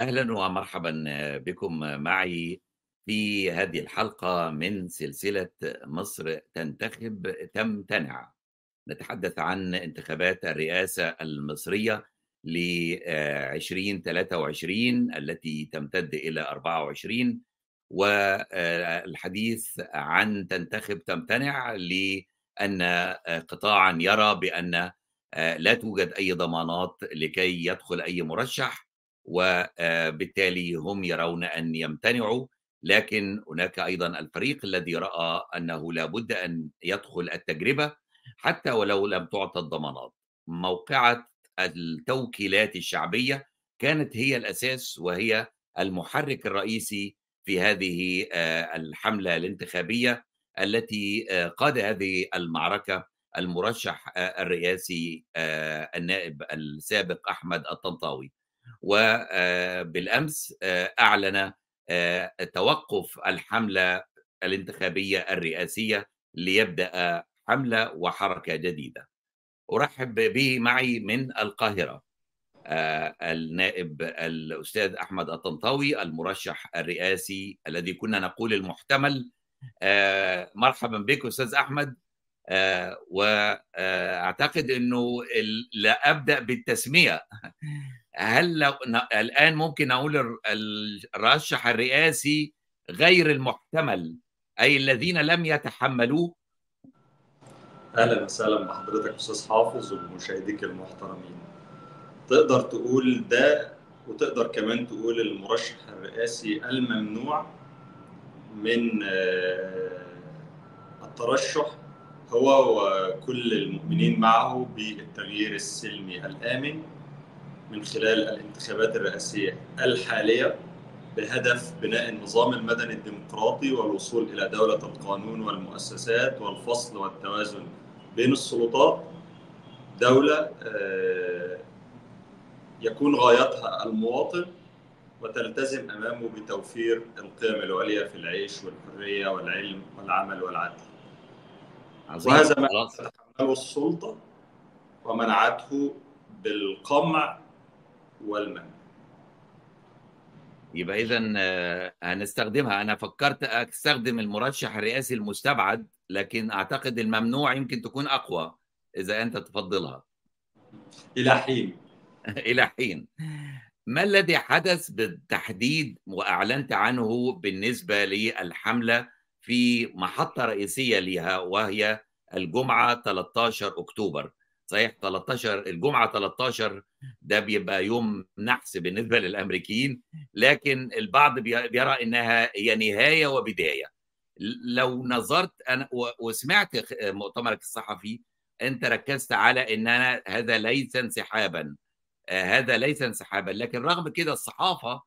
أهلًا ومرحبًا بكم معي في هذه الحلقة من سلسلة مصر تنتخب تمتنع. نتحدث عن انتخابات الرئاسة المصرية ل2023 التي تمتد إلى 24 والحديث عن تنتخب تمتنع لأن قطاعًا يرى بأن لا توجد أي ضمانات لكي يدخل أي مرشح وبالتالي هم يرون أن يمتنعوا لكن هناك أيضا الفريق الذي رأى أنه لا بد أن يدخل التجربة حتى ولو لم تعطى الضمانات. موقعة التوكيلات الشعبية كانت هي الأساس وهي المحرك الرئيسي في هذه الحملة الانتخابية التي قاد هذه المعركة المرشح الرئاسي النائب السابق أحمد الطنطاوي. وبالامس أعلن توقف الحملة الانتخابية الرئاسية ليبدأ حملة وحركة جديدة. أرحب به معي من القاهرة النائب الأستاذ أحمد الطنطاوي المرشح الرئاسي الذي كنا نقول المحتمل. مرحبا بك أستاذ أحمد. واعتقد إنه لا أبدأ بالتسمية. هل لو الآن ممكن أقول الرشح الرئاسي غير المحتمل أي الذين لم يتحملوه؟ أهلا وسهلا بحضرتك أستاذ حافظ ومشاهديك المحترمين. تقدر تقول ده وتقدر كمان تقول المرشح الرئاسي الممنوع من الترشح هو وكل المؤمنين معه بالتغيير السلمي الآمن. من خلال الانتخابات الرئاسية الحالية بهدف بناء النظام المدني الديمقراطي والوصول إلى دولة القانون والمؤسسات والفصل والتوازن بين السلطات دولة يكون غايتها المواطن وتلتزم أمامه بتوفير القيم العليا في العيش والحرية والعلم والعمل والعدل عظيم. وهذا ما تتحمله السلطة ومنعته بالقمع والمنع يبقى اذا هنستخدمها. أنا فكرت أستخدم المرشح الرئاسي المستبعد لكن أعتقد الممنوع يمكن تكون أقوى إذا أنت تفضلها. إلى حين. إلى حين. ما الذي حدث بالتحديد وأعلنت عنه بالنسبة للحملة في محطة رئيسية لها وهي الجمعة 13 أكتوبر؟ صحيح 13 الجمعة 13 ده بيبقى يوم نحس بالنسبة للأمريكيين لكن البعض بيرى إنها هي نهاية وبداية. لو نظرت أنا وسمعت مؤتمرك الصحفي أنت ركزت على إن أنا هذا ليس انسحابا هذا ليس انسحابا لكن رغم كده الصحافة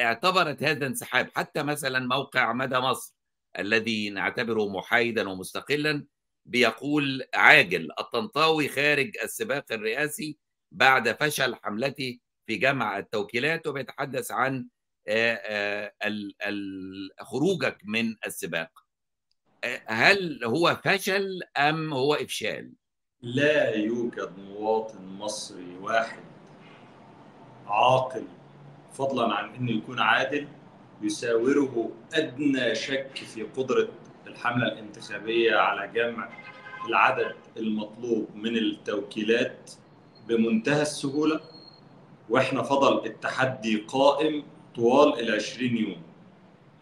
اعتبرت هذا انسحاب. حتى مثلا موقع مدى مصر الذي نعتبره محايدا ومستقلا بيقول عاجل الطنطاوي خارج السباق الرئاسي بعد فشل حملته في جمع التوكيلات وبيتحدث عن خروجك من السباق. هل هو فشل أم هو إفشال؟ لا يوجد مواطن مصري واحد عاقل فضلا عن إنه يكون عادل يساوره أدنى شك في قدرة الحملة الانتخابية على جمع العدد المطلوب من التوكيلات بمنتهى السهولة وإحنا فضل التحدي قائم طوال ال 20 يوم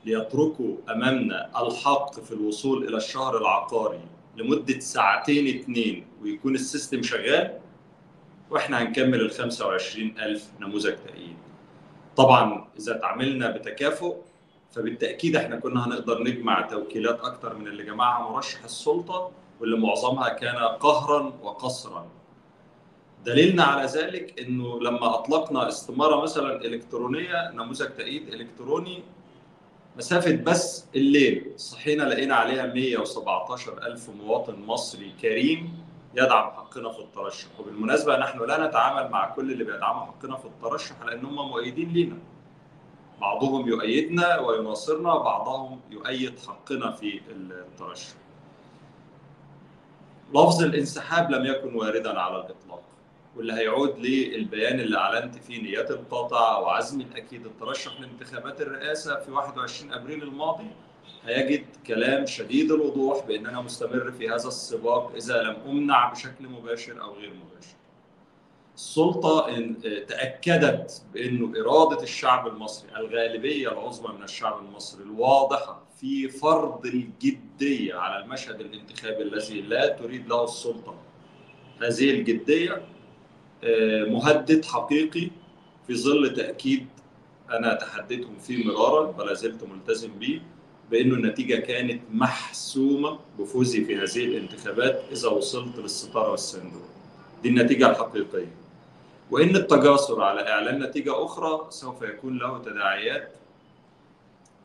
ليتركوا أمامنا الحق في الوصول إلى الشهر العقاري لمدة ساعتين اتنين ويكون السيستم شغال وإحنا هنكمل ال 25000 نموذج تأييد. طبعا إذا تعاملنا بتكافؤ فبالتأكيد إحنا كنا هنقدر نجمع توكيلات أكتر من اللي جمعها مرشح السلطة واللي معظمها كان قهرا وقصرا. دليلنا على ذلك إنه لما أطلقنا استماره مثلا إلكترونية نموذج تأييد إلكتروني مسافة بس الليل صحينا لقينا عليها 117 ألف مواطن مصري كريم يدعم حقنا في الترشح وبالمناسبة نحن لا نتعامل مع كل اللي بيدعموا حقنا في الترشح لأن هم مؤيدين لينا بعضهم يؤيدنا ويناصرنا بعضهم يؤيد حقنا في الترشح لفظ الانسحاب لم يكن واردا على الإطلاق واللي هيعود للبيان اللي أعلنت فيه نيات القاطع وعزم الأكيد الترشح لانتخابات الرئاسة في 21 أبريل الماضي هيجد كلام شديد الوضوح بان أنا مستمر في هذا السباق إذا لم أمنع بشكل مباشر أو غير مباشر. السلطة تأكدت بأنه إرادة الشعب المصري الغالبية العظمى من الشعب المصري الواضحة في فرض الجدية على المشهد الانتخابي الذي لا تريد له السلطة هذه الجدية مهدد حقيقي في ظل تأكيد أنا تحديتهم فيه مرارا ولا زلت ملتزم به بأنه النتيجة كانت محسومة بفوزي في هذه الانتخابات إذا وصلت للستارة والصندوق. دي النتيجة الحقيقية. وإن التجاسر على إعلان نتيجة أخرى سوف يكون له تداعيات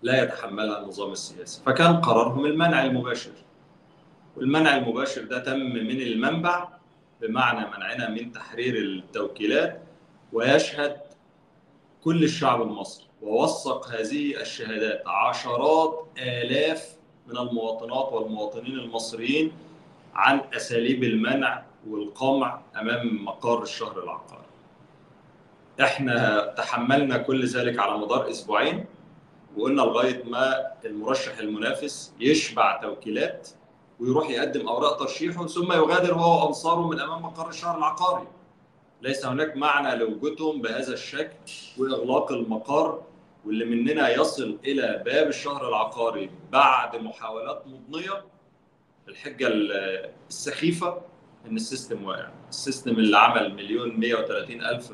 لا يتحملها النظام السياسي، فكان قرارهم المنع المباشر. والمنع المباشر ده تم من المنبع بمعنى منعنا من تحرير التوكيلات ويشهد كل الشعب المصري. ووثق هذه الشهادات عشرات آلاف من المواطنات والمواطنين المصريين عن أساليب المنع والقمع أمام مقر الشهر العقاري. إحنا تحملنا كل ذلك على مدار أسبوعين وقلنا لغاية ما المرشح المنافس يشبع توكيلات ويروح يقدم أوراق ترشيحه ثم يغادر هو وأنصاره من أمام مقر الشهر العقاري. ليس هناك معنى لوجودهم بهذا الشكل وإغلاق المقر واللي مننا يصل إلى باب الشهر العقاري بعد محاولات مضنية الحجه السخيفة إن ال system واقع. ال system اللي عمل مليون 130 ألف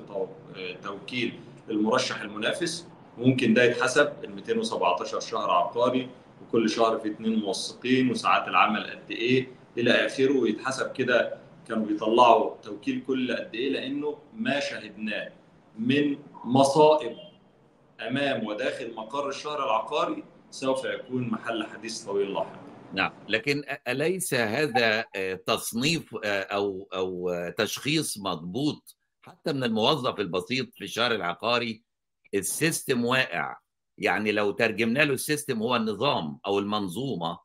توكيل للمرشح المنافس ممكن ده يتحسب ال 217 شهر عقاري وكل شهر في اثنين موثقين وساعات العمل قد إيه إلى آخره ويتحسب كده كانوا بيطلعوا توكيل كل قد إيه لأنه ما شاهدناه من مصائب أمام وداخل مقر الشهر العقاري سوف يكون محل حديث طويل لاحقا. نعم لكن أليس هذا تصنيف أو أو تشخيص مضبوط حتى من الموظف البسيط في الشهر العقاري؟ ال system واقع. يعني لو ترجمنا له ال system هو النظام أو المنظومة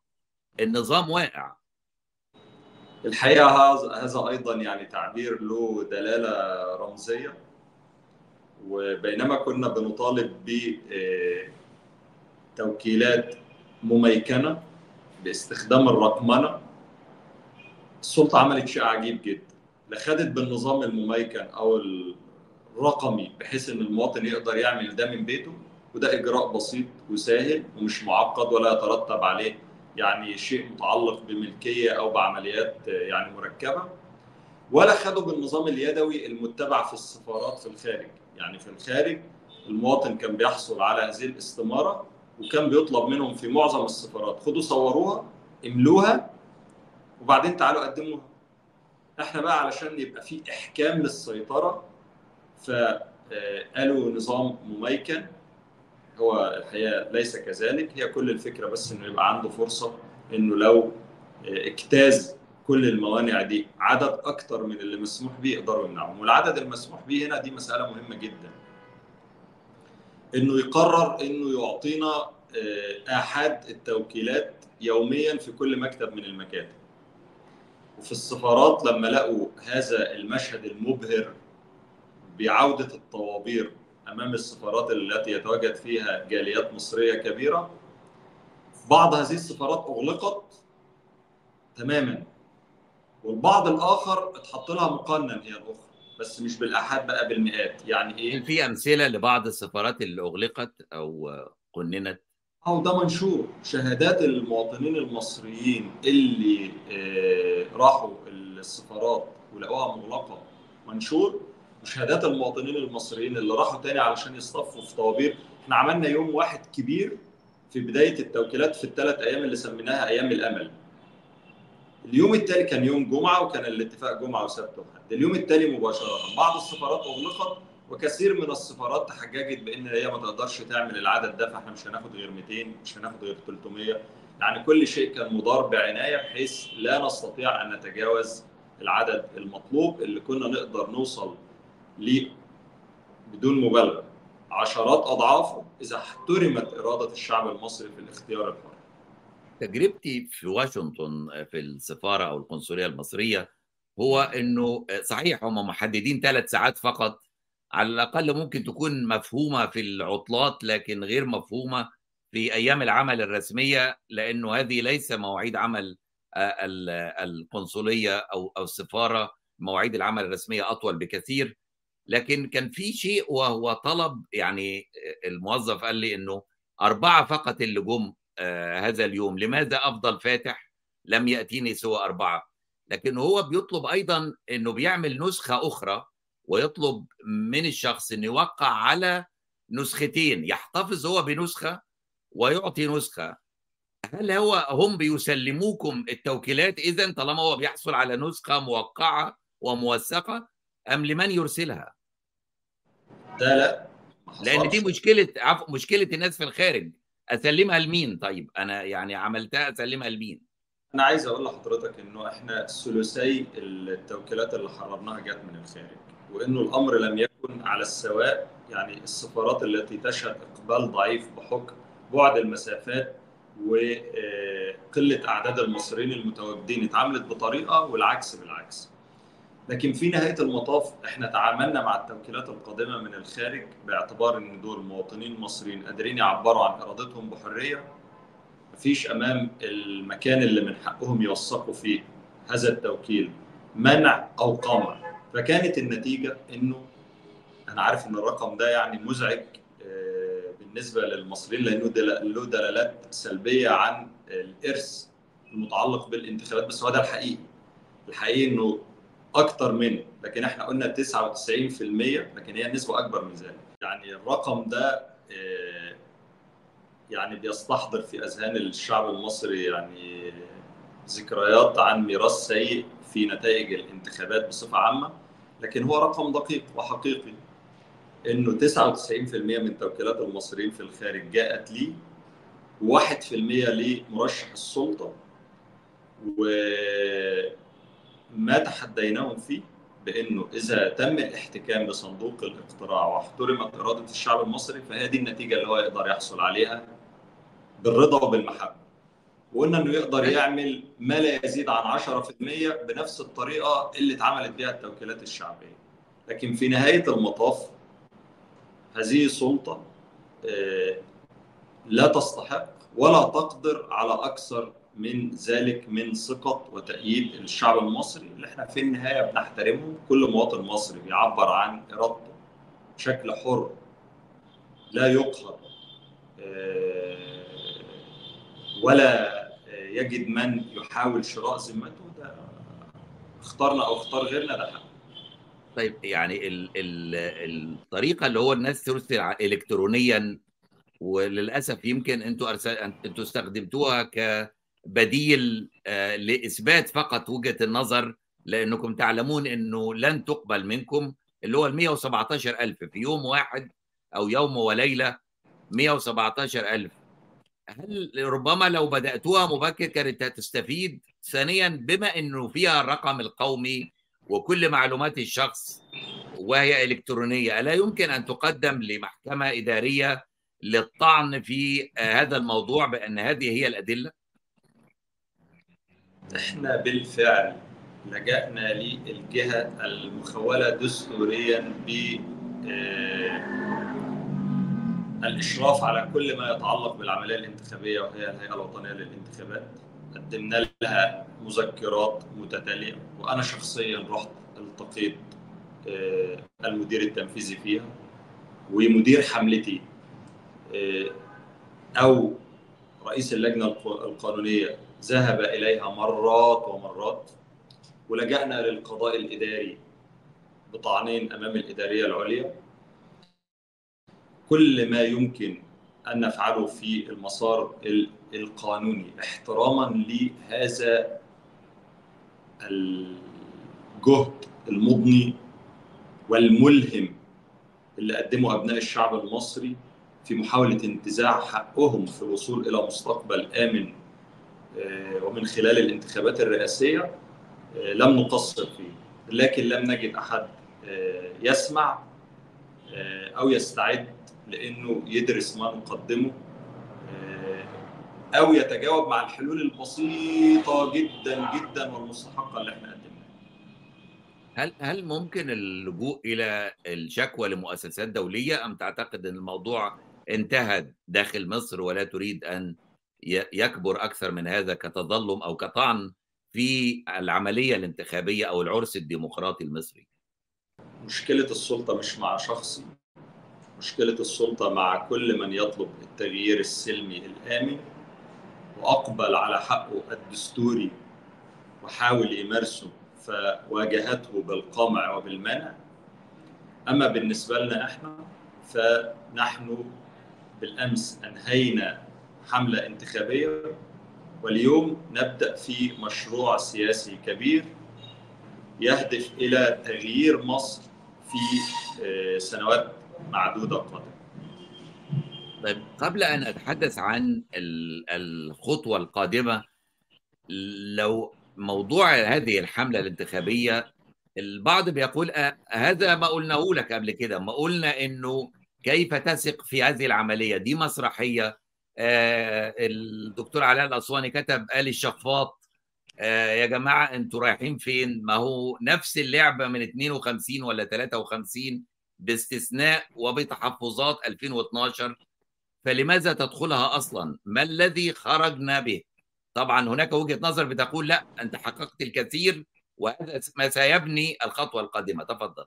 النظام واقع. الحقيقة هذا أيضا يعني تعبير له دلالة رمزية. وبينما كنا بنطالب بتوكيلات مميكنة باستخدام الرقمنة. السلطة عملت شيء عجيب جدا. لا خدت بالنظام المميكن أو الرقمي بحيث إن المواطن يقدر يعمل ده من بيته وده إجراء بسيط وسهل ومش معقد ولا يترتب عليه يعني شيء متعلق بملكية أو بعمليات يعني مركبة. ولا خدوا بالنظام اليدوي المتبع في السفارات في الخارج. يعني في الخارج المواطن كان بيحصل على هذه الاستمارة وكان بيطلب منهم في معظم السفارات خدوا صوروها املوها وبعدين تعالوا قدموها. إحنا بقى علشان يبقى في إحكام للسيطرة فقالوا نظام مميكن هو الحقيقة ليس كذلك هي كل الفكرة بس إنه يبقى عنده فرصة إنه لو اجتاز كل الموانع دي عدد أكتر من اللي مسموح به يقدروا يمنعهم والعدد المسموح به هنا دي مسألة مهمة جدا. إنه يقرر إنه يعطينا احاد التوكيلات يوميا في كل مكتب من المكاتب. وفي السفارات لما لقوا هذا المشهد المبهر بعودة الطوابير أمام السفارات التي يتواجد فيها جاليات مصرية كبيرة بعض هذه السفارات أغلقت تماما والبعض الآخر اتحط لها مقنن هي الأخرى. بس مش بالاحاد بقى بالمئات. يعني إيه؟ في أمثلة لبعض السفارات اللي أغلقت أو قننت؟ أو ده منشور. شهادات المواطنين المصريين اللي آه راحوا السفارات ولقوها مغلقة منشور وشهادات المواطنين المصريين اللي راحوا تاني علشان يصطفوا في طوابير. إحنا عملنا يوم واحد كبير في بداية التوكيلات في الثلاث أيام اللي سميناها أيام الأمل. اليوم التالي كان يوم جمعة وكان الاتفاق جمعة وسبت وحد اليوم التالي مباشرة بعض السفارات أغلقت وكثير من السفارات تحججت بإن هي ما تقدرش تعمل العدد ده فإحنا مش هناخد غير 200 مش هناخد غير 300 يعني كل شيء كان مدار بعناية بحيث لا نستطيع أن نتجاوز العدد المطلوب اللي كنا نقدر نوصل ليه بدون مبالغة. عشرات أضعافه إذا احترمت إرادة الشعب المصري في الاختيار الحر. تجربتي في واشنطن في السفارة أو القنصلية المصرية هو إنه صحيح هم محددين ثلاث ساعات فقط على الأقل ممكن تكون مفهومة في العطلات لكن غير مفهومة في أيام العمل الرسمية لأنه هذه ليس مواعيد عمل القنصلية أو أو السفارة مواعيد العمل الرسمية أطول بكثير. لكن كان في شيء وهو طلب يعني الموظف قال لي إنه أربعة فقط اللي جم هذا اليوم. لماذا أفضل فاتح لم يأتيني سوى أربعة؟ لكن هو بيطلب أيضا إنه بيعمل نسخة أخرى ويطلب من الشخص إنه يوقع على نسختين. يحتفظ هو بنسخة ويعطي نسخة. هل هو هم بيسلموكم التوكيلات اذا طالما هو بيحصل على نسخة موقعة وموثقة أم لمن يرسلها؟ ده لا. لأن دي مشكلة عفوا مشكلة الناس في الخارج. أسلمها لمين طيب أنا يعني عملتها أسلمها لمين؟ أنا عايز أقول لحضرتك إنه إحنا ثلثي التوكيلات اللي حررناها جت من الخارج وإنه الأمر لم يكن على السواء يعني السفارات التي تشهد إقبال ضعيف بحكم بعد المسافات وقله أعداد المصريين المتواجدين اتعاملت بطريقة والعكس بالعكس. لكن في نهاية المطاف إحنا تعاملنا مع التوكيلات القادمة من الخارج باعتبار إن دول مواطنين مصريين قادرين يعبروا عن إرادتهم بحرية. مفيش أمام المكان اللي من حقهم يوثقوا فيه هذا التوكيل منع أو قمع. فكانت النتيجة إنه أنا عارف إن الرقم ده يعني مزعج بالنسبة للمصريين لأنه له دلالات سلبية عن الإرث المتعلق بالانتخابات بس هو ده الحقيقي. الحقيقي إنه أكتر من لكن إحنا قلنا 99% لكن هي النسبة أكبر من ذلك. يعني الرقم ده يعني بيستحضر في أذهان الشعب المصري يعني ذكريات عن ميراث سيء في نتائج الانتخابات بصفة عامة لكن هو رقم دقيق وحقيقي إنه 99% من توكيلات المصريين في الخارج جاءت لي و1% لمرشح السلطة وما تحديناهم فيه بأنه إذا تم الاحتكام بصندوق الاقتراع واحترمت إرادة الشعب المصري فهي دي النتيجة اللي هو يقدر يحصل عليها بالرضا وبالمحبة. وقلنا إنه يقدر يعمل ما لا يزيد عن 10% بنفس الطريقة اللي اتعملت بها التوكيلات الشعبية. لكن في نهاية المطاف هذه سلطة لا تستحق ولا تقدر على أكثر من ذلك من ثقة وتأييد الشعب المصري اللي إحنا في النهاية بنحترمه. كل مواطن مصري بيعبر عن إرادته بشكل حر لا يقهر ولا يجد من يحاول شراء ذمته. ده اختارنا أو اختار غيرنا ده حق. طيب يعني ال ال الطريقة اللي هو الناس ترسل الكترونيا وللأسف يمكن أنتوا أرسل أنتوا استخدمتوها كبديل لإثبات فقط وجهة النظر لأنكم تعلمون إنه لن تقبل منكم اللي هو ال 117000 في يوم واحد أو يوم وليلة 117000 هل ربما لو بدأتوها مبكر كانت هتستفيد ثانيا بما إنه فيها الرقم القومي وكل معلومات الشخص وهي إلكترونية. ألا يمكن أن تقدم لمحكمة إدارية للطعن في هذا الموضوع بأن هذه هي الأدلة؟ إحنا بالفعل لجأنا للجهة المخولة دستوريا ب الإشراف على كل ما يتعلق بالعملية الانتخابية وهي الهيئة الوطنية للانتخابات. قدمنا لها مذكرات متتالية وأنا شخصيا رحت التقيت المدير التنفيذي فيها ومدير حملتي أو رئيس اللجنة القانونية ذهب إليها مرات ومرات ولجأنا للقضاء الإداري بطعنين أمام الإدارية العليا. كل ما يمكن أن نفعله في المسار القانوني احتراما لهذا الجهد المضني والملهم اللي قدمه أبناء الشعب المصري في محاولة انتزاع حقهم في الوصول إلى مستقبل آمن ومن خلال الانتخابات الرئاسية لم نقصر فيه لكن لم نجد أحد يسمع أو يستعد لأنه يدرس ما نقدمه أو يتجاوب مع الحلول البسيطة جدا جدا والمستحقة اللي إحنا قدمناها. هل هل ممكن اللجوء إلى الشكوى لمؤسسات دولية أم تعتقد إن الموضوع انتهى داخل مصر ولا تريد أن يكبر أكثر من هذا كتظلم أو كطعن في العملية الانتخابية أو العرس الديمقراطي المصري؟ مشكلة السلطة مش مع شخصي مشكلة السلطة مع كل من يطلب التغيير السلمي الآمن وأقبل على حقه الدستوري وحاول يمارسه فواجهته بالقمع وبالمنع أما بالنسبة لنا إحنا فنحن بالأمس أنهينا حملة انتخابية واليوم نبدأ في مشروع سياسي كبير يهدف إلى تغيير مصر في سنوات معدودة قادمة. طيب قبل أن أتحدث عن الخطوة القادمة لو موضوع هذه الحملة الانتخابية البعض بيقول هذا ما قلناه لك قبل كده ما قلنا إنه كيف تثق في هذه العملية دي مسرحية آه الدكتور علاء الأسواني كتب قال الشفاط آه يا جماعة أنتوا رايحين فين؟ ما هو نفس اللعبة من 52 ولا 53 باستثناء وبتحفظات 2012 فلماذا تدخلها أصلا؟ ما الذي خرجنا به؟ طبعا هناك وجهة نظر بتقول لا أنت حققت الكثير وهذا ما سيبني الخطوة القادمة. تفضل.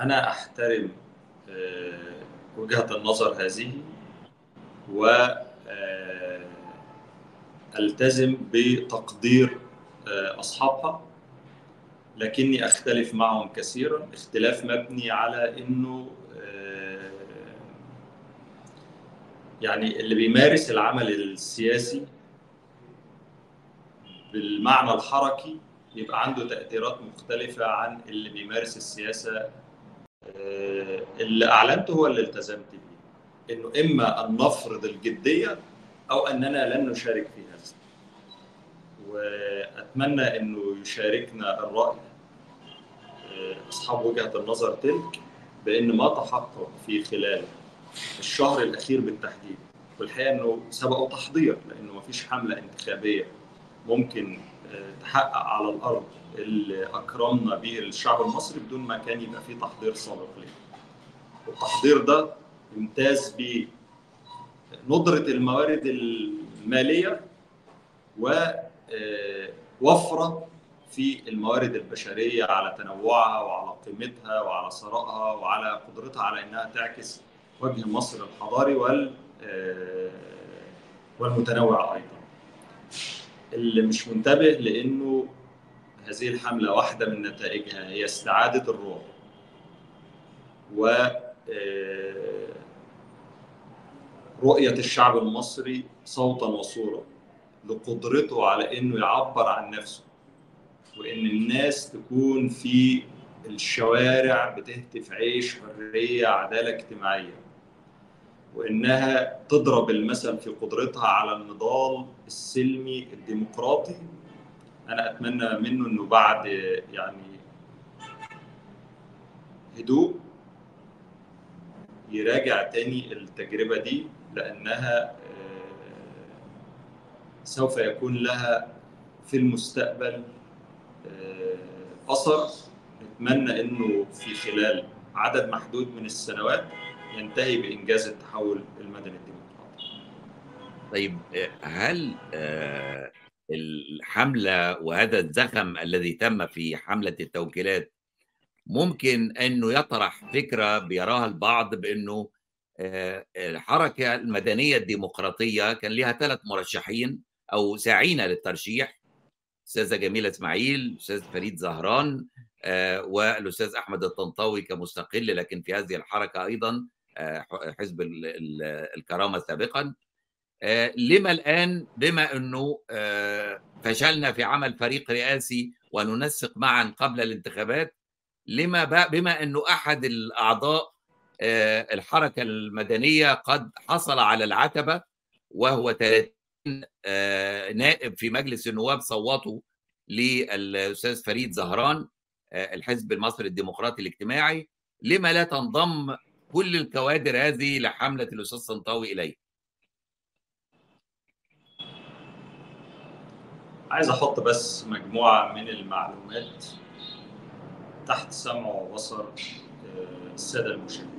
أنا أحترم وجهة النظر هذه و ألتزم بتقدير أصحابها لكني أختلف معهم كثيرا. اختلاف مبني على إنه يعني اللي بيمارس العمل السياسي بالمعنى الحركي يبقى عنده تأثيرات مختلفة عن اللي بيمارس السياسة اللي أعلنته هو اللي التزمت به إنه إما أن نفرض الجدية أو أننا لن نشارك في هذا. وأتمنى إنه يشاركنا الرأي أصحاب وجهة النظر تلك بأن ما تحقق في خلال الشهر الأخير بالتحديد. والحقيقة إنه سبقه تحضير لأنه ما فيش حملة انتخابية ممكن تحقق على الأرض اللي أكرمنا به الشعب المصري بدون ما كان يبقى فيه تحضير سابق ليه. والتحضير ده يمتاز بندره الموارد المالية ووفره في الموارد البشرية على تنوعها وعلى قيمتها وعلى ثرائها وعلى قدرتها على إنها تعكس وجه مصر الحضاري وال والمتنوع أيضا. اللي مش منتبه لأنه هذه الحملة واحدة من نتائجها هي استعادة الروح. و رؤية الشعب المصري صوتا وصورة لقدرته على إنه يعبر عن نفسه وإن الناس تكون في الشوارع بتهتف عيش حرية عدالة اجتماعية. وإنها تضرب المثل في قدرتها على النضال السلمي الديمقراطي. أنا أتمنى منه إنه بعد يعني هدوء يراجع تاني التجربة دي لأنها سوف يكون لها في المستقبل أثر. نتمنى إنه في خلال عدد محدود من السنوات ينتهي بإنجاز التحول المدني الديمقراطي. طيب هل الحملة وهذا الزخم الذي تم في حملة التوكيلات ممكن أنه يطرح فكرة بيراها البعض بأنه الحركة المدنية الديمقراطية كان لها ثلاث مرشحين أو ساعين للترشيح أستاذة جميلة إسماعيل أستاذ فريد زهران والأستاذ أحمد الطنطاوي كمستقل لكن في هذه الحركة أيضا حزب الكرامة سابقا. لما الآن؟ بما أنه فشلنا في عمل فريق رئاسي وننسق معا قبل الانتخابات لما بما انه أحد الأعضاء الحركة المدنية قد حصل على العتبة وهو 30 نائب في مجلس النواب صوتوا للأستاذ فريد زهران الحزب المصري الديمقراطي الاجتماعي لما لا تنضم كل الكوادر هذه لحملة الأستاذ صنطاوي اليه عايز أحط بس مجموعة من المعلومات تحت سمع وبصر السادة المشاهدين.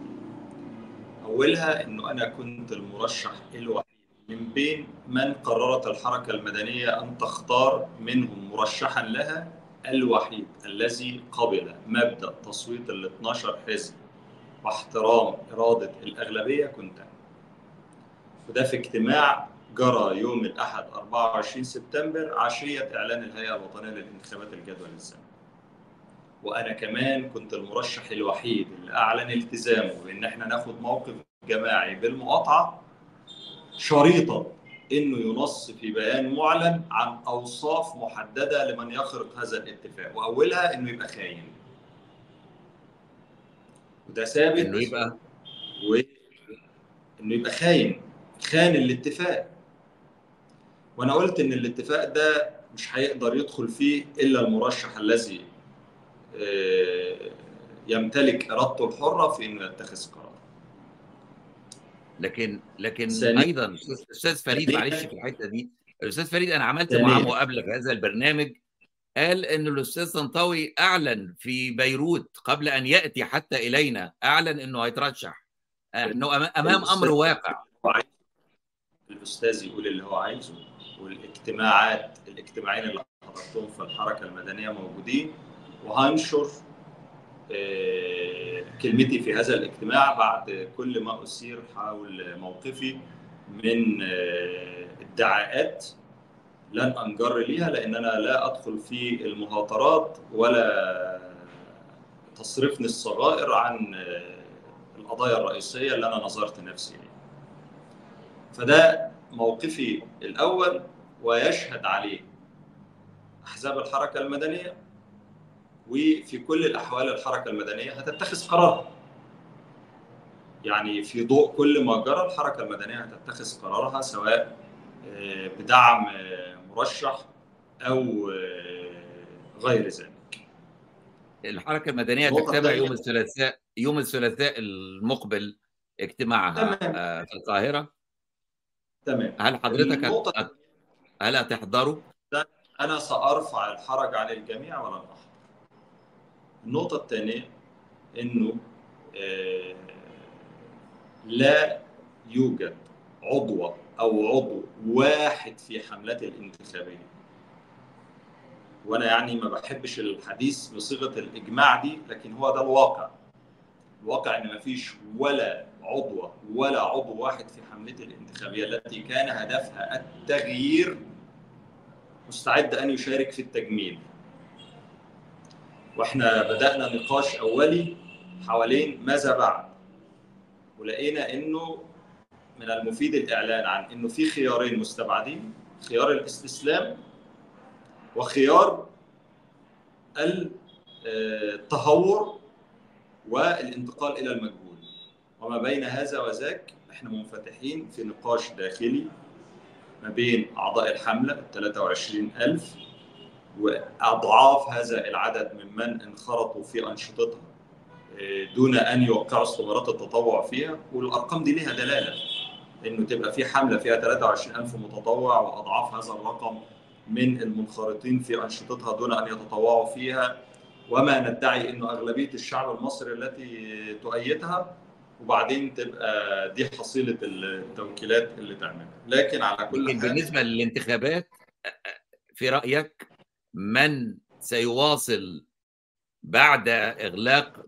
أولها إنه أنا كنت المرشح الوحيد من بين من قررت الحركة المدنية أن تختار منهم مرشحا لها الوحيد الذي قبل مبدأ تصويت ال 12 حزب. واحترام إرادة الأغلبية كنت. وده في اجتماع جرى يوم الأحد 24 سبتمبر عشيه إعلان الهيئة الوطنية للانتخابات الجدول الزمني. وأنا كمان كنت المرشح الوحيد اللي أعلن التزامه بإن إحنا ناخد موقف جماعي بالمقاطعة شريطا إنه ينص في بيان معلن عن أوصاف محددة لمن يخرق هذا الاتفاق وأولها إنه يبقى خاين وده ثابت إنه يبقى و... إنه يبقى خاين خان الاتفاق وأنا قلت إن الاتفاق ده مش هيقدر يدخل فيه إلا المرشح الذي يمتلك إرادته الحرة في إنه يتخذ قرار لكن لكن ثانيا- أيضا أستاذ فريد معلش في الحتة دي الاستاذ فريد أنا عملت. معاه مقابلة في هذا البرنامج قال إن الأستاذ طنطاوي أعلن في بيروت قبل أن يأتي حتى إلينا أعلن إنه هيترشح. إنه أما- أمام أمر واقع. الأستاذ يقول اللي هو عايزه والاجتماعات الاجتماعين اللي حضرتهم في الحركة المدنية موجودين وهنشر آه، كلمتي في هذا الاجتماع بعد كل ما أثير حول موقفي من آه، ادعاءات لن أنجر ليها لأن أنا لا أدخل في المهاترات ولا تصرفني الصغائر عن القضايا الرئيسية اللي أنا نظرت نفسي ليها. فده موقفي الأول ويشهد عليه أحزاب الحركة المدنية وفي كل الأحوال الحركة المدنية هتتخذ قرارها. يعني في ضوء كل ما جرى الحركة المدنية هتتخذ قرارها سواء آه، بدعم آه، مرشح أو آه، غير ذلك. الحركة المدنية تجتمع يوم. الثلاثاء يوم الثلاثاء المقبل اجتماعها تمام. آه، في القاهرة تمام. هل حضرتك هت- هل هتحضروا؟ أنا سأرفع الحرج عن الجميع ولن احضر. النقطة الثانية إنه آه، لا يوجد عضو أو عضو واحد في حملتي الانتخابية. وأنا يعني ما بحبش الحديث بصيغة الإجماع دي لكن هو ده الواقع. الواقع إن ما فيش ولا عضو ولا عضو واحد في حملتي الانتخابية التي كان هدفها التغيير مستعد أن يشارك في التجميل. وإحنا بدأنا نقاش أولي حوالين ماذا بعد؟ ولقينا إنه من المفيد الإعلان عن إنه في خيارين مستبعدين خيار الاستسلام وخيار التهور والانتقال إلى المجهول. وما بين هذا وذاك إحنا منفتحين في نقاش داخلي ما بين أعضاء الحملة ال 23000 وأضعاف هذا العدد ممن انخرطوا في أنشطتها دون أن يوقعوا استمارات التطوع فيها والأرقام دي ليها دلالة. إنه تبقى في حملة فيها 23000 متطوع وأضعاف هذا الرقم من المنخرطين في أنشطتها دون أن يتطوعوا فيها. وما ندعي إنه أغلبية الشعب المصري التي تؤيدها وبعدين تبقى دي حصيلة التوكيلات اللي تعملها. لكن على كل لكن حال بالنسبة للانتخابات في رأيك من سيواصل بعد إغلاق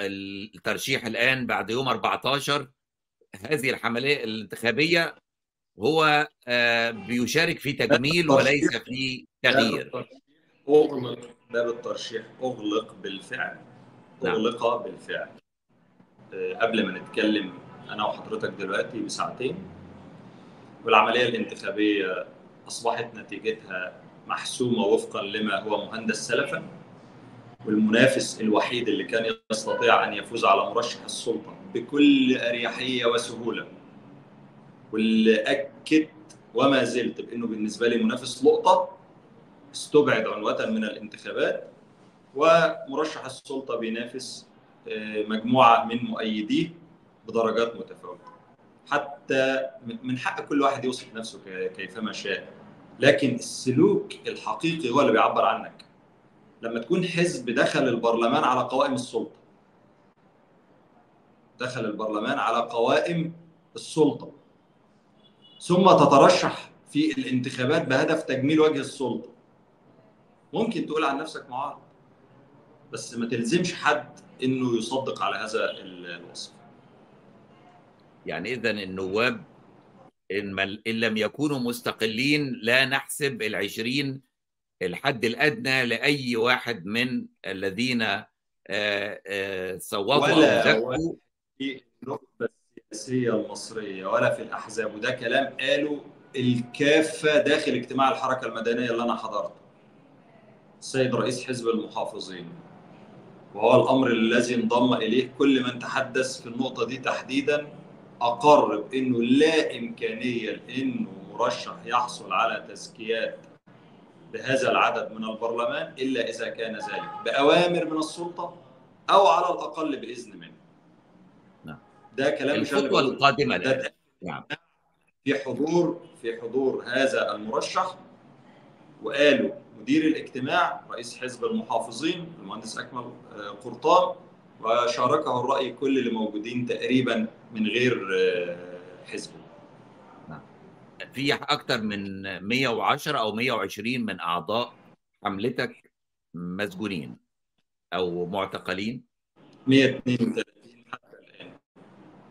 الترشيح الآن بعد يوم 14 هذه الحمليه الانتخابية هو آه، بيشارك في تجميل وليس في تغيير. أغلق باب الترشيح أغلق بالفعل. نعم. أغلق بالفعل. آه، قبل ما نتكلم أنا وحضرتك دلوقتي بساعتين والعملية الانتخابية أصبحت نتيجتها محسومة وفقا لما هو مهندس سلفا. والمنافس الوحيد اللي كان يستطيع أن يفوز على مرشح السلطة بكل أريحية وسهولة. واللي اكد وما زلت بأنه بالنسبة لي منافس لقطة استبعد عنوه من الانتخابات ومرشح السلطة بينافس آه، مجموعة من مؤيديه بدرجات متفاوتة. حتى من حق كل واحد يوصف نفسه كيفما شاء. لكن السلوك الحقيقي هو اللي بيعبر عنك. لما تكون حزب دخل البرلمان على قوائم السلطة. دخل البرلمان على قوائم السلطة. ثم تترشح في الانتخابات بهدف تجميل وجه السلطة. ممكن تقول عن نفسك معارض بس ما تلزمش حد إنه يصدق على هذا الوصف. يعني اذا النواب إن, إن لم يكونوا مستقلين لا نحسب العشرين الحد الأدنى لأي واحد من الذين صوتوا ولا أو في النخبه السياسية المصرية ولا في الأحزاب وده كلام قاله الكافة داخل اجتماع الحركة المدنية اللي أنا حضرته. السيد رئيس حزب المحافظين وهو الأمر الذي انضم إليه كل من تحدث في النقطة دي تحديدا أقر بأنه لا إمكانية لأنه مرشح يحصل على تزكيات بهذا العدد من البرلمان إلا إذا كان ذلك بأوامر من السلطة أو على الأقل بإذن منه. نعم. ده كلام الخطوة القادمة ده نعم. في حضور في حضور هذا المرشح وقالوا مدير الاجتماع رئيس حزب المحافظين المهندس أكمل قرطان وشاركه الرأي كل اللي موجودين تقريبا من غير حزبه نعم. في أكثر من 110 أو 120 من أعضاء حملتك مسجونين أو معتقلين؟ 132 حتى الآن.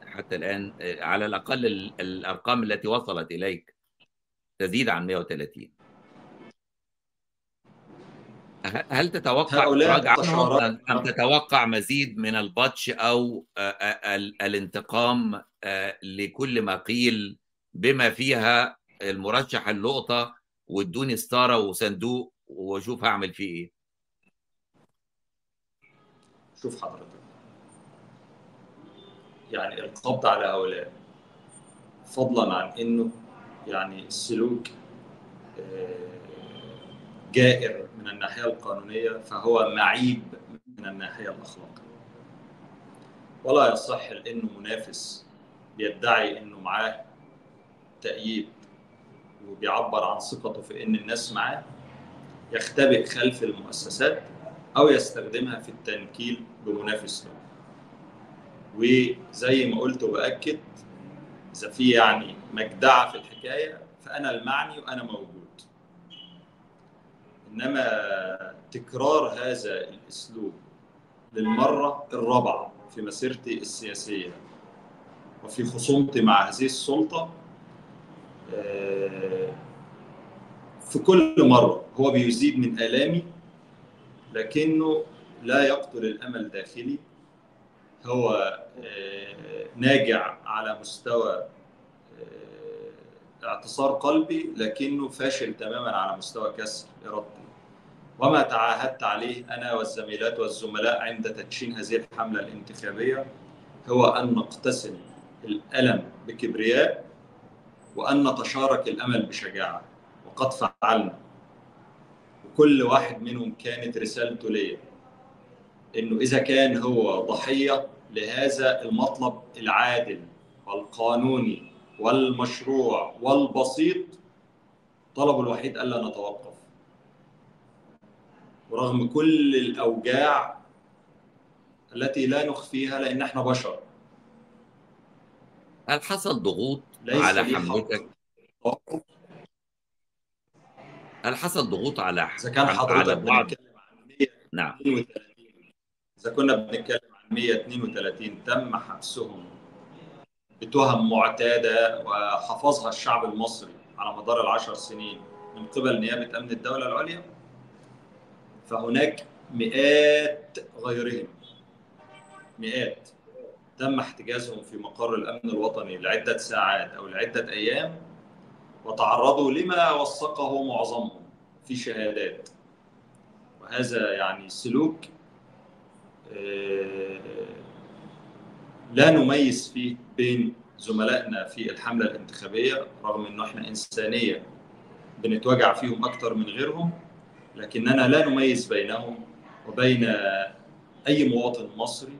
حتى الآن. على الأقل الأرقام التي وصلت إليك تزيد عن 130 هل تتوقع عنهم أم تتوقع مزيد من البطش أو الانتقام لكل ما قيل بما فيها المرشح اللقطة وادوني ستارة وصندوق واشوف هعمل فيه إيه. شوف حضرتك. يعني القبض على هؤلاء فضلا عن إنه يعني السلوك جائر من الناحية القانونية فهو معيب من الناحية الأخلاقية. ولا يصح لأنه منافس بيدعي إنه معاه تأييد وبيعبر عن ثقته في إن الناس معاه يختبئ خلف المؤسسات أو يستخدمها في التنكيل بمنافس له. وزي ما قلت وبأكد إذا في يعني مجدعة في الحكاية فأنا المعني وأنا موجود. إنما تكرار هذا الأسلوب للمرة الرابعة في مسيرتي السياسية وفي خصومتي مع هذه السلطة في كل مرة هو بيزيد من آلامي لكنه لا يقتل الأمل داخلي. هو ناجع على مستوى اعتصار قلبي لكنه فاشل تماما على مستوى كسر إرادتي. وما تعاهدت عليه أنا والزميلات والزملاء عند تدشين هذه الحملة الانتخابية هو أن نقتسم الألم بكبرياء وأن نتشارك الأمل بشجاعة. وقد فعلنا. وكل واحد منهم كانت رسالته ليا. إنه إذا كان هو ضحية لهذا المطلب العادل والقانوني والمشروع والبسيط طلبه الوحيد ألا نتوقف. ورغم كل الأوجاع التي لا نخفيها لأن إحنا بشر. هل حصل ضغوط؟ على حملتك. هل حصل ضغوط على إذا كان حضرتك بعض؟ بنتكلم عن 132 نعم. إذا كنا بنتكلم عن 132 تم حبسهم بتهم معتادة وحفظها الشعب المصري على مدار العشر سنين من قبل نيابة أمن الدولة العليا. فهناك مئات غيرهم. مئات. تم احتجازهم في مقر الأمن الوطني لعدة ساعات أو لعدة أيام وتعرضوا لما وثقه معظمهم في شهادات. وهذا يعني سلوك لا نميز فيه بين زملائنا في الحملة الانتخابية رغم إنه إحنا إنسانية بنتوجع فيهم أكثر من غيرهم لكننا لا نميز بينهم وبين أي مواطن مصري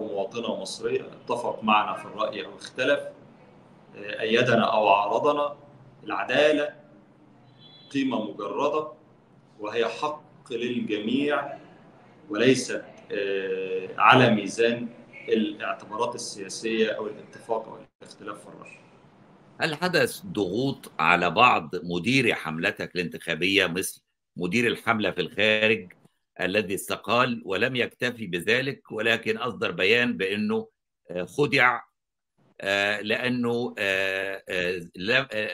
أو مواطنة مصرية اتفق معنا في الرأي أو اختلف أيدنا أو عارضنا العدالة قيمة مجردة وهي حق للجميع وليست على ميزان الاعتبارات السياسية أو الاتفاق أو الاختلاف في الرأي. هل حدث ضغوط على بعض مديري حملتك الانتخابية مثل مدير الحملة في الخارج الذي استقال ولم يكتفي بذلك ولكن أصدر بيان بأنه خدع لأنه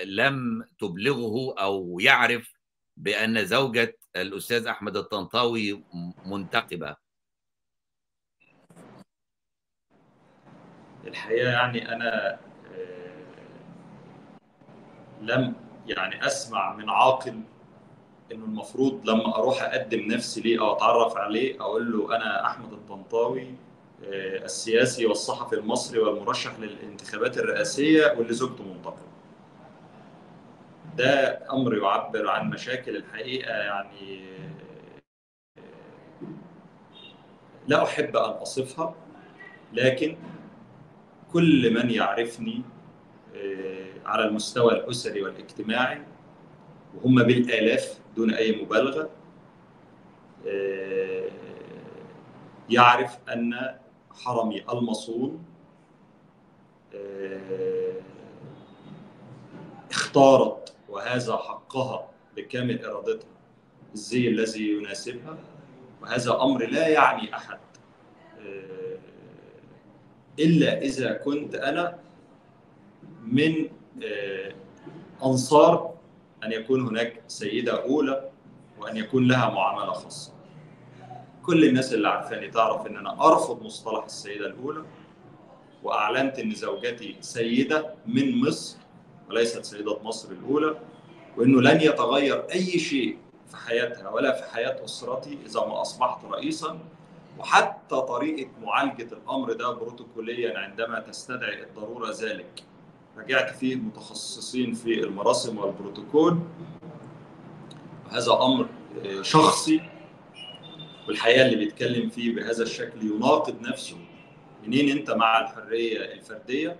لم تبلغه أو يعرف بأن زوجة الأستاذ أحمد الطنطاوي منتقبة. الحقيقة يعني أنا لم يعني أسمع من عاقل إنه المفروض لما أروح أقدم نفسي ليه أو أتعرف عليه أقول له أنا أحمد الطنطاوي السياسي والصحفي المصري والمرشح للانتخابات الرئاسية واللي زوجته منتقبه. ده أمر يعبر عن مشاكل الحقيقة يعني لا أحب أن أصفها لكن كل من يعرفني على المستوى الأسري والاجتماعي وهم بالآلاف دون أي مبالغة يعرف أن حرمي المصون اختارت وهذا حقها بكامل إرادتها الزي الذي يناسبها وهذا أمر لا يعني أحد إلا إذا كنت أنا من أنصار أن يكون هناك سيدة أولى وأن يكون لها معاملة خاصة. كل الناس اللي عارفاني تعرف إن أنا أرفض مصطلح السيدة الأولى وأعلنت إن زوجتي سيدة من مصر وليست سيدة مصر الأولى وإنه لن يتغير أي شيء في حياتها ولا في حياة أسرتي إذا ما أصبحت رئيسا وحتى طريقة معالجة الأمر ده بروتوكوليا عندما تستدعي الضرورة ذلك رجعت فيه متخصصين في المراسم والبروتوكول. وهذا أمر شخصي والحقيقة اللي بيتكلم فيه بهذا الشكل يناقض نفسه. منين أنت مع الحرية الفردية؟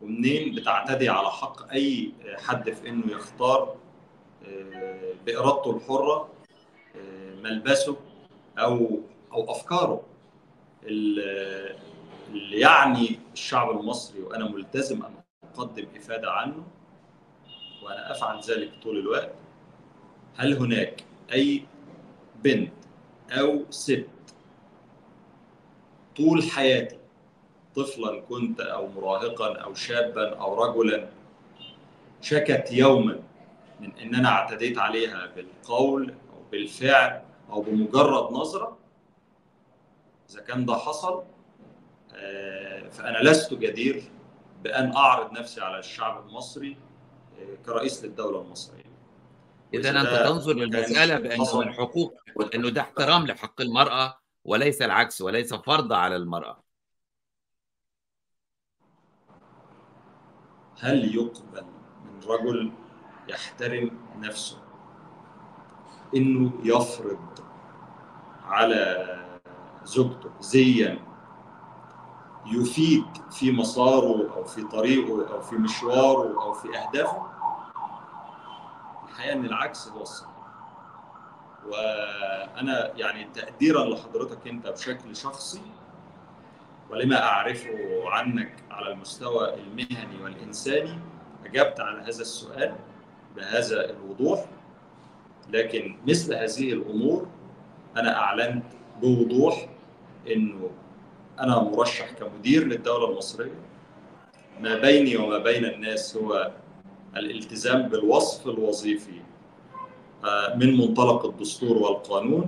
ومنين بتعتدي على حق أي حد في إنه يختار بإرادته الحرة ملبسه أو أو أفكاره. اللي يعني الشعب المصري وأنا ملتزم أن أقدم إفادة عنه وأنا أفعل ذلك طول الوقت هل هناك أي بنت أو ست طول حياتي طفلا كنت أو مراهقا أو شابا أو رجلا شكت يوما من إن أنا اعتديت عليها بالقول أو بالفعل أو بمجرد نظرة؟ إذا كان ده حصل فأنا لست جدير بأن أعرض نفسي على الشعب المصري كرئيس للدولة المصرية. إذا أنت تنظر للمسألة بأنه من حقوق أنه ده احترام لحق المرأة وليس العكس وليس فرض على المرأة. هل يقبل من رجل يحترم نفسه إنه يفرض على زوجته زيا يفيد في مساره أو في طريقه أو في مشواره أو في أهدافه الحقيقة إن العكس هو الصحيح وأنا يعني تقديرا لحضرتك أنت بشكل شخصي ولما أعرفه عنك على المستوى المهني والإنساني أجبت على هذا السؤال بهذا الوضوح. لكن مثل هذه الأمور أنا أعلنت بوضوح إنه أنا مرشح كمدير للدولة المصرية. ما بيني وما بين الناس هو الالتزام بالوصف الوظيفي من منطلق الدستور والقانون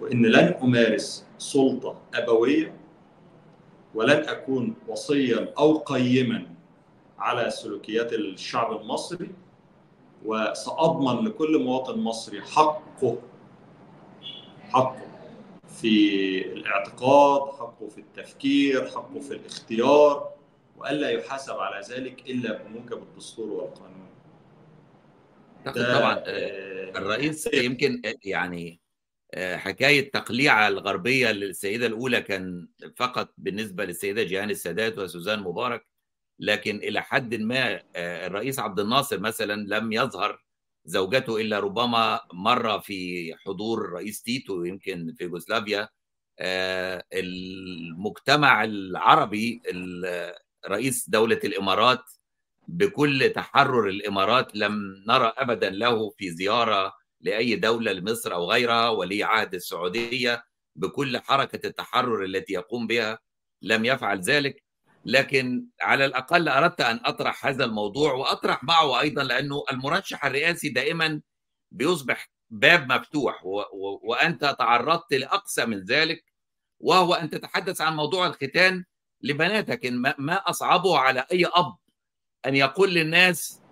وإن لن أمارس سلطة أبوية ولن أكون وصيا أو قيما على سلوكيات الشعب المصري وسأضمن لكل مواطن مصري حقه حقه. في الاعتقاد حقه في التفكير حقه في الاختيار والا يحاسب على ذلك إلا بموجب الدستور والقانون. طبعا الرئيس يمكن يعني حكاية تقليعه الغربية للسيدة الأولى كان فقط بالنسبة للسيدة جيهان السادات وسوزان مبارك لكن إلى حد ما الرئيس عبد الناصر مثلا لم يظهر زوجته إلا ربما مره في حضور الرئيس تيتو يمكن في يوغوسلافيا. المجتمع العربي رئيس دولة الإمارات بكل تحرر الإمارات لم نرى ابدا له في زيارة لأي دولة لمصر أو غيرها ولي عهد السعودية بكل حركة التحرر التي يقوم بها لم يفعل ذلك. لكن على الأقل أردت أن أطرح هذا الموضوع وأطرح معه أيضا لأنه المرشح الرئاسي دائما بيصبح باب مفتوح و... و... وأنت تعرضت لأقصى من ذلك وهو أن تتحدث عن موضوع الختان لبناتك. إن ما أصعبه على أي أب أن يقول للناس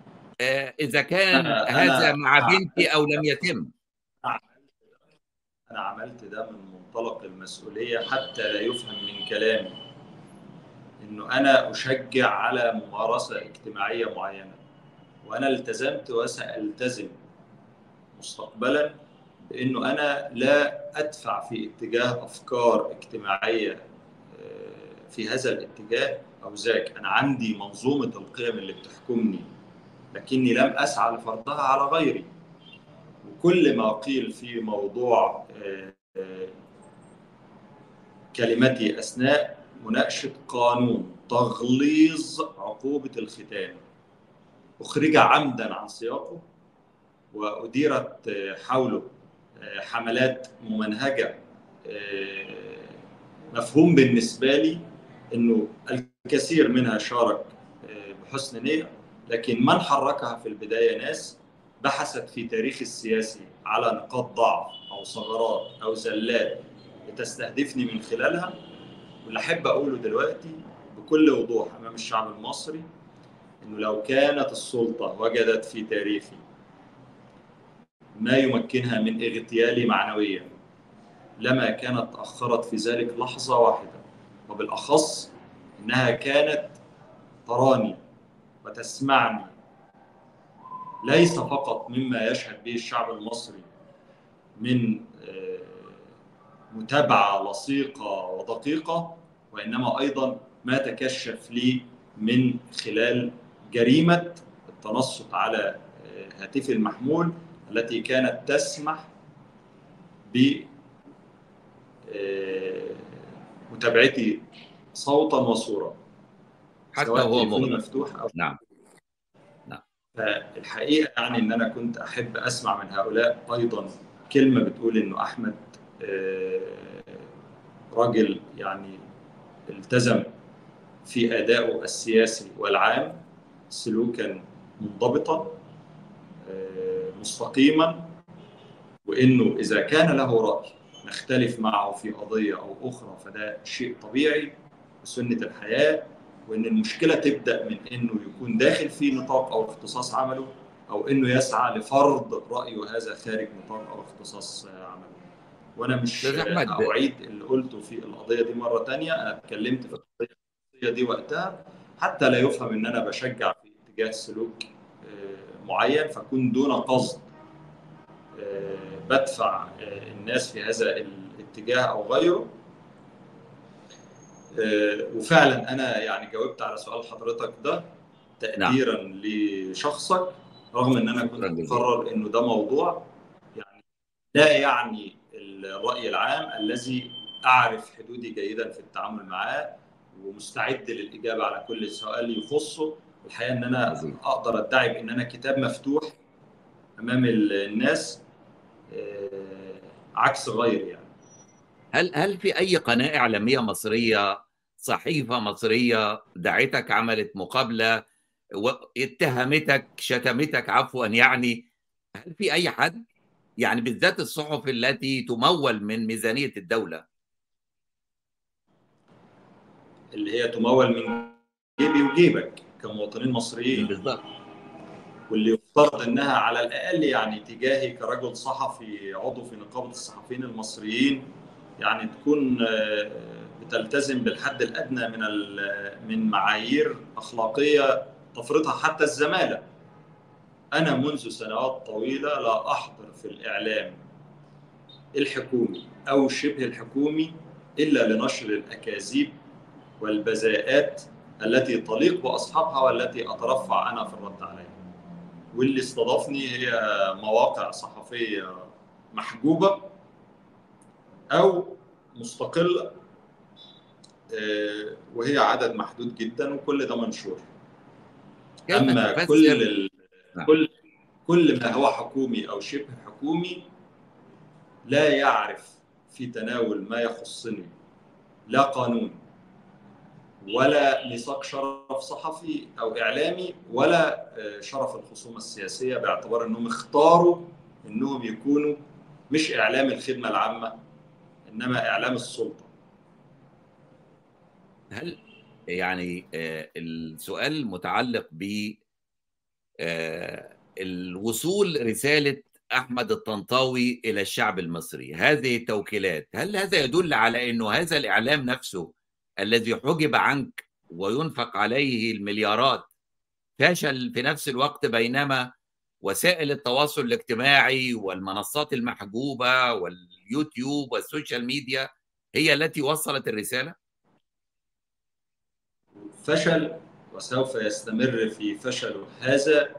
إذا كان أنا هذا أنا مع بنتي أو لم يتم. أنا عملت ده من منطلق المسؤولية حتى لا يفهم من كلامي. إنه أنا أشجع على ممارسة اجتماعية معينة وأنا التزمت وسألتزم مستقبلا بإنه أنا لا أدفع في اتجاه أفكار اجتماعية في هذا الاتجاه أو ذاك أنا عندي منظومة القيم اللي بتحكمني لكني لم أسعى لفرضها على غيري. وكل ما قيل في موضوع كلمتي أثناء مناقشة قانون تغليظ عقوبة الختان أخرج عمدا عن سياقه وأديرت حوله حملات ممنهجة مفهوم بالنسبة لي إنه الكثير منها شارك بحسن نية لكن من حركها في البداية ناس بحثت في تاريخ السياسي على نقاط ضعف أو ثغرات أو زلات لتستهدفني من خلالها. واللي أحب أقوله دلوقتي بكل وضوح أمام الشعب المصري إنه لو كانت السلطة وجدت في تاريخي ما يمكنها من اغتيالي معنويا لما كانت تأخرت في ذلك لحظة واحدة وبالأخص إنها كانت تراني وتسمعني ليس فقط مما يشهد به الشعب المصري من متابعة لصيقة ودقيقة وإنما أيضا ما تكشف لي من خلال جريمة التنصت على هاتفي المحمول التي كانت تسمح ب متابعتي صوتا وصورة حتى هو مغلق مفتوح أو نعم. نعم. فالحقيقة يعني إن أنا كنت أحب أسمع من هؤلاء أيضا كلمة بتقول إنه أحمد راجل يعني التزم في ادائه السياسي والعام سلوكا منضبطا مستقيما وإنه إذا كان له رأي نختلف معه في قضية أو أخرى فده شيء طبيعي وسنة الحياة وإن المشكلة تبدأ من إنه يكون داخل في نطاق أو اختصاص عمله أو إنه يسعى لفرض رأيه هذا خارج نطاق أو اختصاص عمله. وأنا مش أعيد اللي قلته في القضية دي مرة ثانية أنا اتكلمت في القضية دي وقتها. حتى لا يفهم إن أنا بشجع في اتجاه سلوك معين فكون دون قصد بدفع الناس في هذا الاتجاه أو غيره. وفعلا أنا يعني جاوبت على سؤال حضرتك ده تقديرا نعم. لشخصك رغم إن أنا كنت مقرر إنه ده موضوع. يعني لا يعني الرأي العام الذي أعرف حدودي جيدا في التعامل معاه ومستعد للإجابة على كل سؤال يخصه. الحقيقة إن أنا عزيز. أقدر أدعي بإن أنا كتاب مفتوح أمام الناس عكس غيري يعني. هل هل في أي قناه اعلاميه مصرية صحيفة مصرية دعتك عملت مقابلة اتهمتك شتمتك عفوا يعني هل في أي حد؟ يعني بالذات الصحف التي تمول من ميزانية الدولة. اللي هي تمول من جيبي وجيبك كمواطنين مصريين. بالضبط. واللي يفترض إنها على الأقل يعني تجاهي كرجل صحفي عضو في نقابة الصحفيين المصريين يعني تكون بتلتزم بالحد الأدنى من من معايير أخلاقية تفرضها حتى الزمالة. أنا منذ سنوات طويلة لا أحضر في الإعلام الحكومي أو شبه الحكومي إلا لنشر الأكاذيب والبذاءات التي تليق بأصحابها والتي أترفع أنا في الرد عليها. واللي استضافني هي مواقع صحفية محجوبة أو مستقلة وهي عدد محدود جدا وكل ده منشور أما كل ال... كل كل ما هو حكومي أو شبه حكومي لا يعرف في تناول ما يخصني. لا قانون ولا ميثاق شرف صحفي أو إعلامي ولا شرف الخصومة السياسية باعتبار إنهم اختاروا إنهم يكونوا مش إعلام الخدمة العامة إنما إعلام السلطة. هل يعني السؤال متعلق ب الوصول رسالة أحمد الطنطاوي إلى الشعب المصري هذه التوكيلات هل هذا يدل على إنه هذا الإعلام نفسه الذي حجب عنك وينفق عليه المليارات فشل في نفس الوقت بينما وسائل التواصل الاجتماعي والمنصات المحجوبة واليوتيوب وال social media هي التي وصلت الرسالة؟ فشل وسوف يستمر في فشله هذا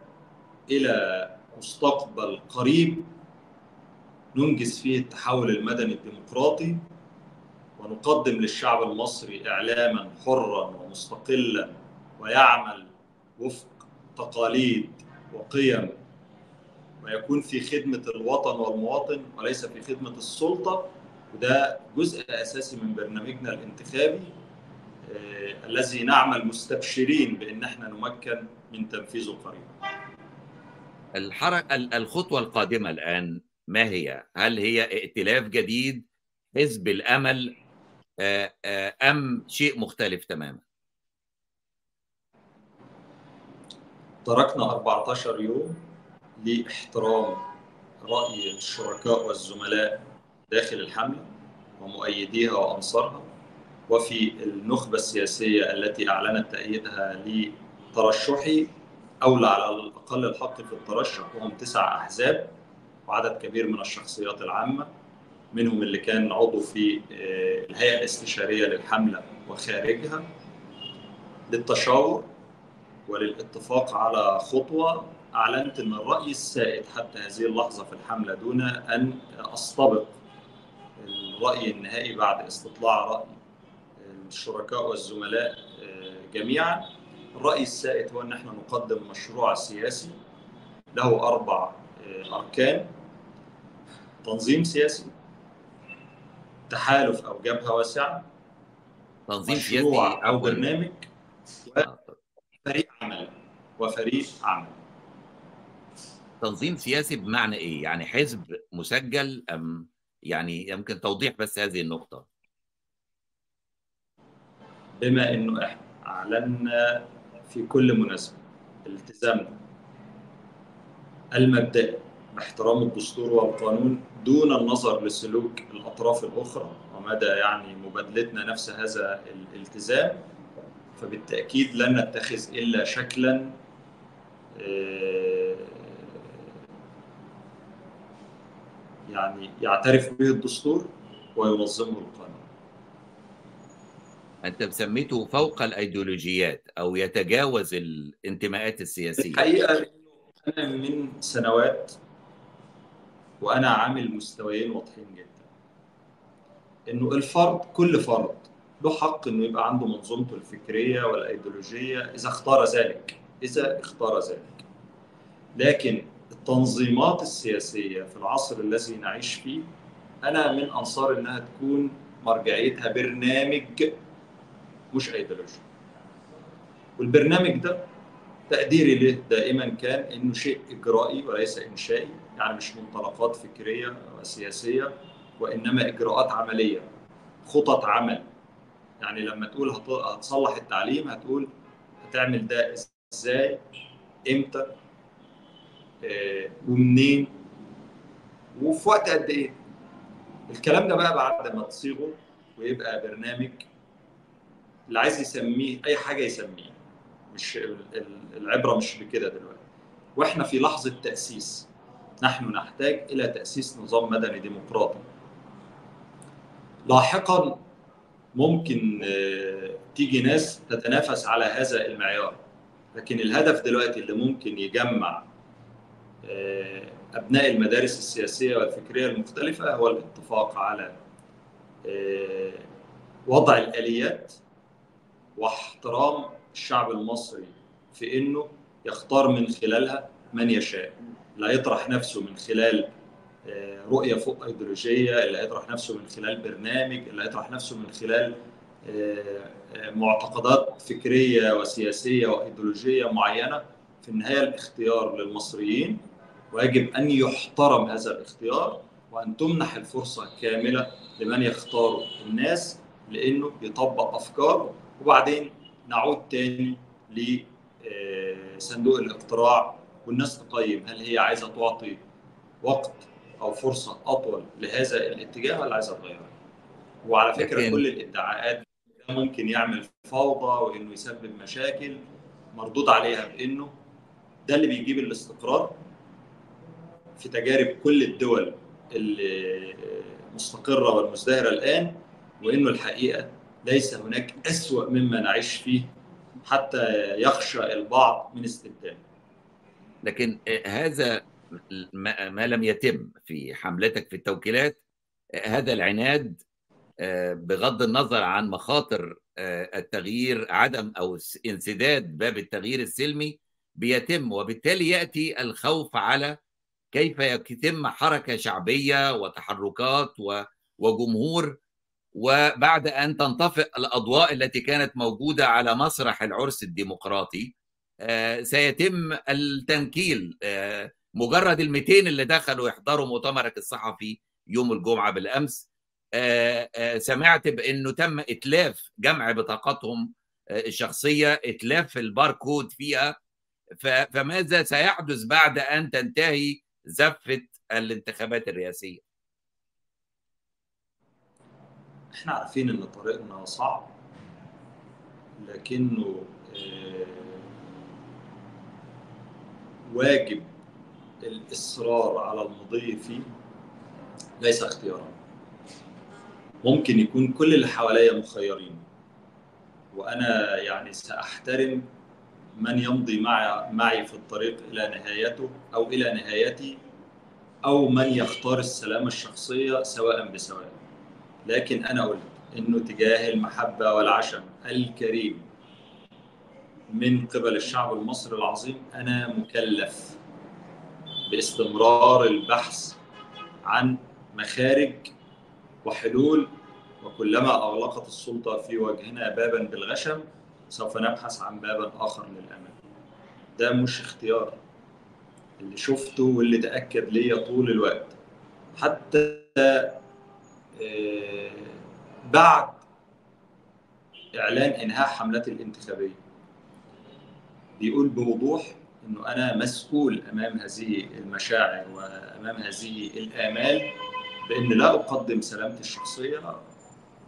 إلى مستقبل قريب. ننجز فيه التحول المدني الديمقراطي ونقدم للشعب المصري إعلاما حرا ومستقلا ويعمل وفق تقاليد وقيم. ويكون في خدمة الوطن والمواطن وليس في خدمة السلطة وده جزء أساسي من برنامجنا الانتخابي. الذي نعمل مستبشرين بأن إحنا نمكن من تنفيذه قريبا. الحركة الخطوة القادمة الآن ما هي؟ هل هي ائتلاف جديد حزب الأمل أم شيء مختلف تماما؟ تركنا 14 يوم لإحترام رأي الشركاء والزملاء داخل الحملة ومؤيديها وأنصارها وفي النخبة السياسية التي أعلنت تأييدها لترشحي اولى على الأقل الحق في الترشح وهم تسع أحزاب وعدد كبير من الشخصيات العامة منهم اللي كان عضو في الهيئة الاستشارية للحملة وخارجها. للتشاور وللاتفاق على خطوة أعلنت إن الراي السائد حتى هذه اللحظة في الحملة دون أن أستبق الرأي النهائي بعد استطلاع رأي. الشركاء والزملاء جميعا. الراي السائد هو ان إحنا نقدم مشروع سياسي له أربع أركان. تنظيم سياسي تحالف أو جبهة واسعة تنظيم سياسي أو برنامج وفريق عمل وفريق عمل. تنظيم سياسي بمعنى إيه؟ يعني حزب مسجل أم يعني يمكن توضيح بس هذه النقطة. بما إنه إحنا أعلنا في كل مناسبة التزامنا المبدئي باحترام الدستور والقانون دون النظر لسلوك الأطراف الأخرى ومدى يعني مبادلتنا نفس هذا الالتزام فبالتأكيد لن نتخذ إلا شكلا يعني يعترف به الدستور وينظمه القانون. أنت سميته فوق الأيديولوجيات أو يتجاوز الانتماءات السياسية. الحقيقة أنا من سنوات وأنا عامل مستويين واضحين جدا. إنه الفرد كل فرد له حق إنه يبقى عنده منظومته الفكرية والأيديولوجية إذا اختار ذلك إذا اختار ذلك. لكن التنظيمات السياسية في العصر الذي نعيش فيه أنا من أنصار إنها تكون مرجعيتها برنامج مش ايديولوجي والبرنامج ده تقديري له دائما كان إنه شيء إجرائي وليس إنشائي يعني مش منطلقات فكرية وسياسيه وإنما إجراءات عملية خطط عمل. يعني لما تقول هتصلح التعليم هتقول هتعمل ده إزاي إمتى آه، ومنين وفي وقت قد إيه. الكلام ده بقى بعد ما تصيغه ويبقى برنامج اللي عايز يسميه أي حاجة يسميه. مش العبرة مش بكده دلوقتي. وإحنا في لحظة تأسيس. نحن نحتاج إلى تأسيس نظام مدني ديمقراطي. لاحقا ممكن تيجي ناس تتنافس على هذا المعيار. لكن الهدف دلوقتي اللي ممكن يجمع أبناء المدارس السياسية والفكرية المختلفة هو الاتفاق على وضع الآليات واحترام الشعب المصري في إنه يختار من خلالها من يشاء. لا يطرح نفسه من خلال رؤية فوق إيديولوجية اللي هيطرح نفسه من خلال برنامج اللي هيطرح نفسه من خلال معتقدات فكرية وسياسية وإيديولوجية معينة. في النهاية الاختيار للمصريين ويجب أن يحترم هذا الاختيار وأن تمنح الفرصة كاملة لمن يختار الناس لأنه يطبق افكاره وبعدين نعود تاني لصندوق الاقتراع والناس تقيم هل هي عايزة تعطي وقت أو فرصة أطول لهذا الاتجاه ولا عايزة تغيره. وعلى فكرة لكن... كل الادعاءات ده ممكن يعمل فوضى وإنه يسبب مشاكل مردود عليها بإنه ده اللي بيجيب الاستقرار في تجارب كل الدول المستقره والمزدهرة الآن وإنه الحقيقة ليس هناك أسوأ مما نعيش فيه حتى يخشى البعض من استبداله. لكن هذا ما لم يتم في حملتك في التوكيلات هذا العناد بغض النظر عن مخاطر التغيير عدم أو انسداد باب التغيير السلمي بيتم وبالتالي يأتي الخوف على كيف يتم حركة شعبية وتحركات وجمهور وبعد أن تنطفئ الأضواء التي كانت موجودة على مسرح العرس الديمقراطي سيتم التنكيل مجرد ال 200 اللي دخلوا يحضروا مؤتمرك الصحفي يوم الجمعة بالأمس سمعت بأنه تم إتلاف جمع بطاقاتهم الشخصية إتلاف الباركود فيها فماذا سيحدث بعد أن تنتهي زفة الانتخابات الرئاسية؟ إحنا عارفين إن طريقنا صعب لكنه واجب الإصرار على المضي فيه ليس اختيارا. ممكن يكون كل اللي حواليا مخيرين وأنا يعني سأحترم من يمضي معي معي في الطريق إلى نهايته أو إلى نهايتي أو من يختار السلامة الشخصية سواء بسواء. لكن أنا قلت إنه تجاه المحبة والعشم الكريم من قبل الشعب المصري العظيم أنا مكلف باستمرار البحث عن مخارج وحلول وكلما أغلقت السلطة في وجهنا بابا بالغشم سوف نبحث عن باب آخر للامام ده مش اختيار. اللي شفته واللي تأكد ليا طول الوقت. حتى بعد إعلان إنهاء حملتي الانتخابية. بيقول بوضوح إنه أنا مسؤول أمام هذه المشاعر وأمام هذه الآمال بأن لا أقدم سلامتي الشخصية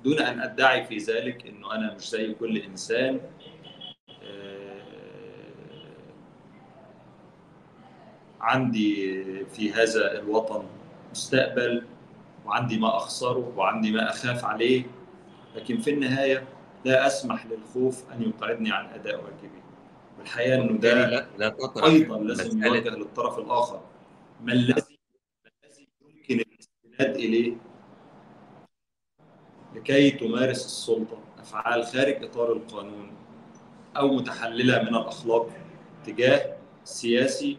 دون أن أدعي في ذلك إنه أنا مش زي كل إنسان. عندي في هذا الوطن مستقبل وعندي ما أخسره وعندي ما أخاف عليه لكن في النهاية لا أسمح للخوف أن يقعدني عن أداء واجبي. والحقيقة إنه ده لا لا أيضا لازم يوجه للطرف الآخر. ما الذي يمكن الاستناد إليه؟ لكي تمارس السلطة أفعال خارج إطار القانون أو متحلله من الأخلاق تجاه سياسي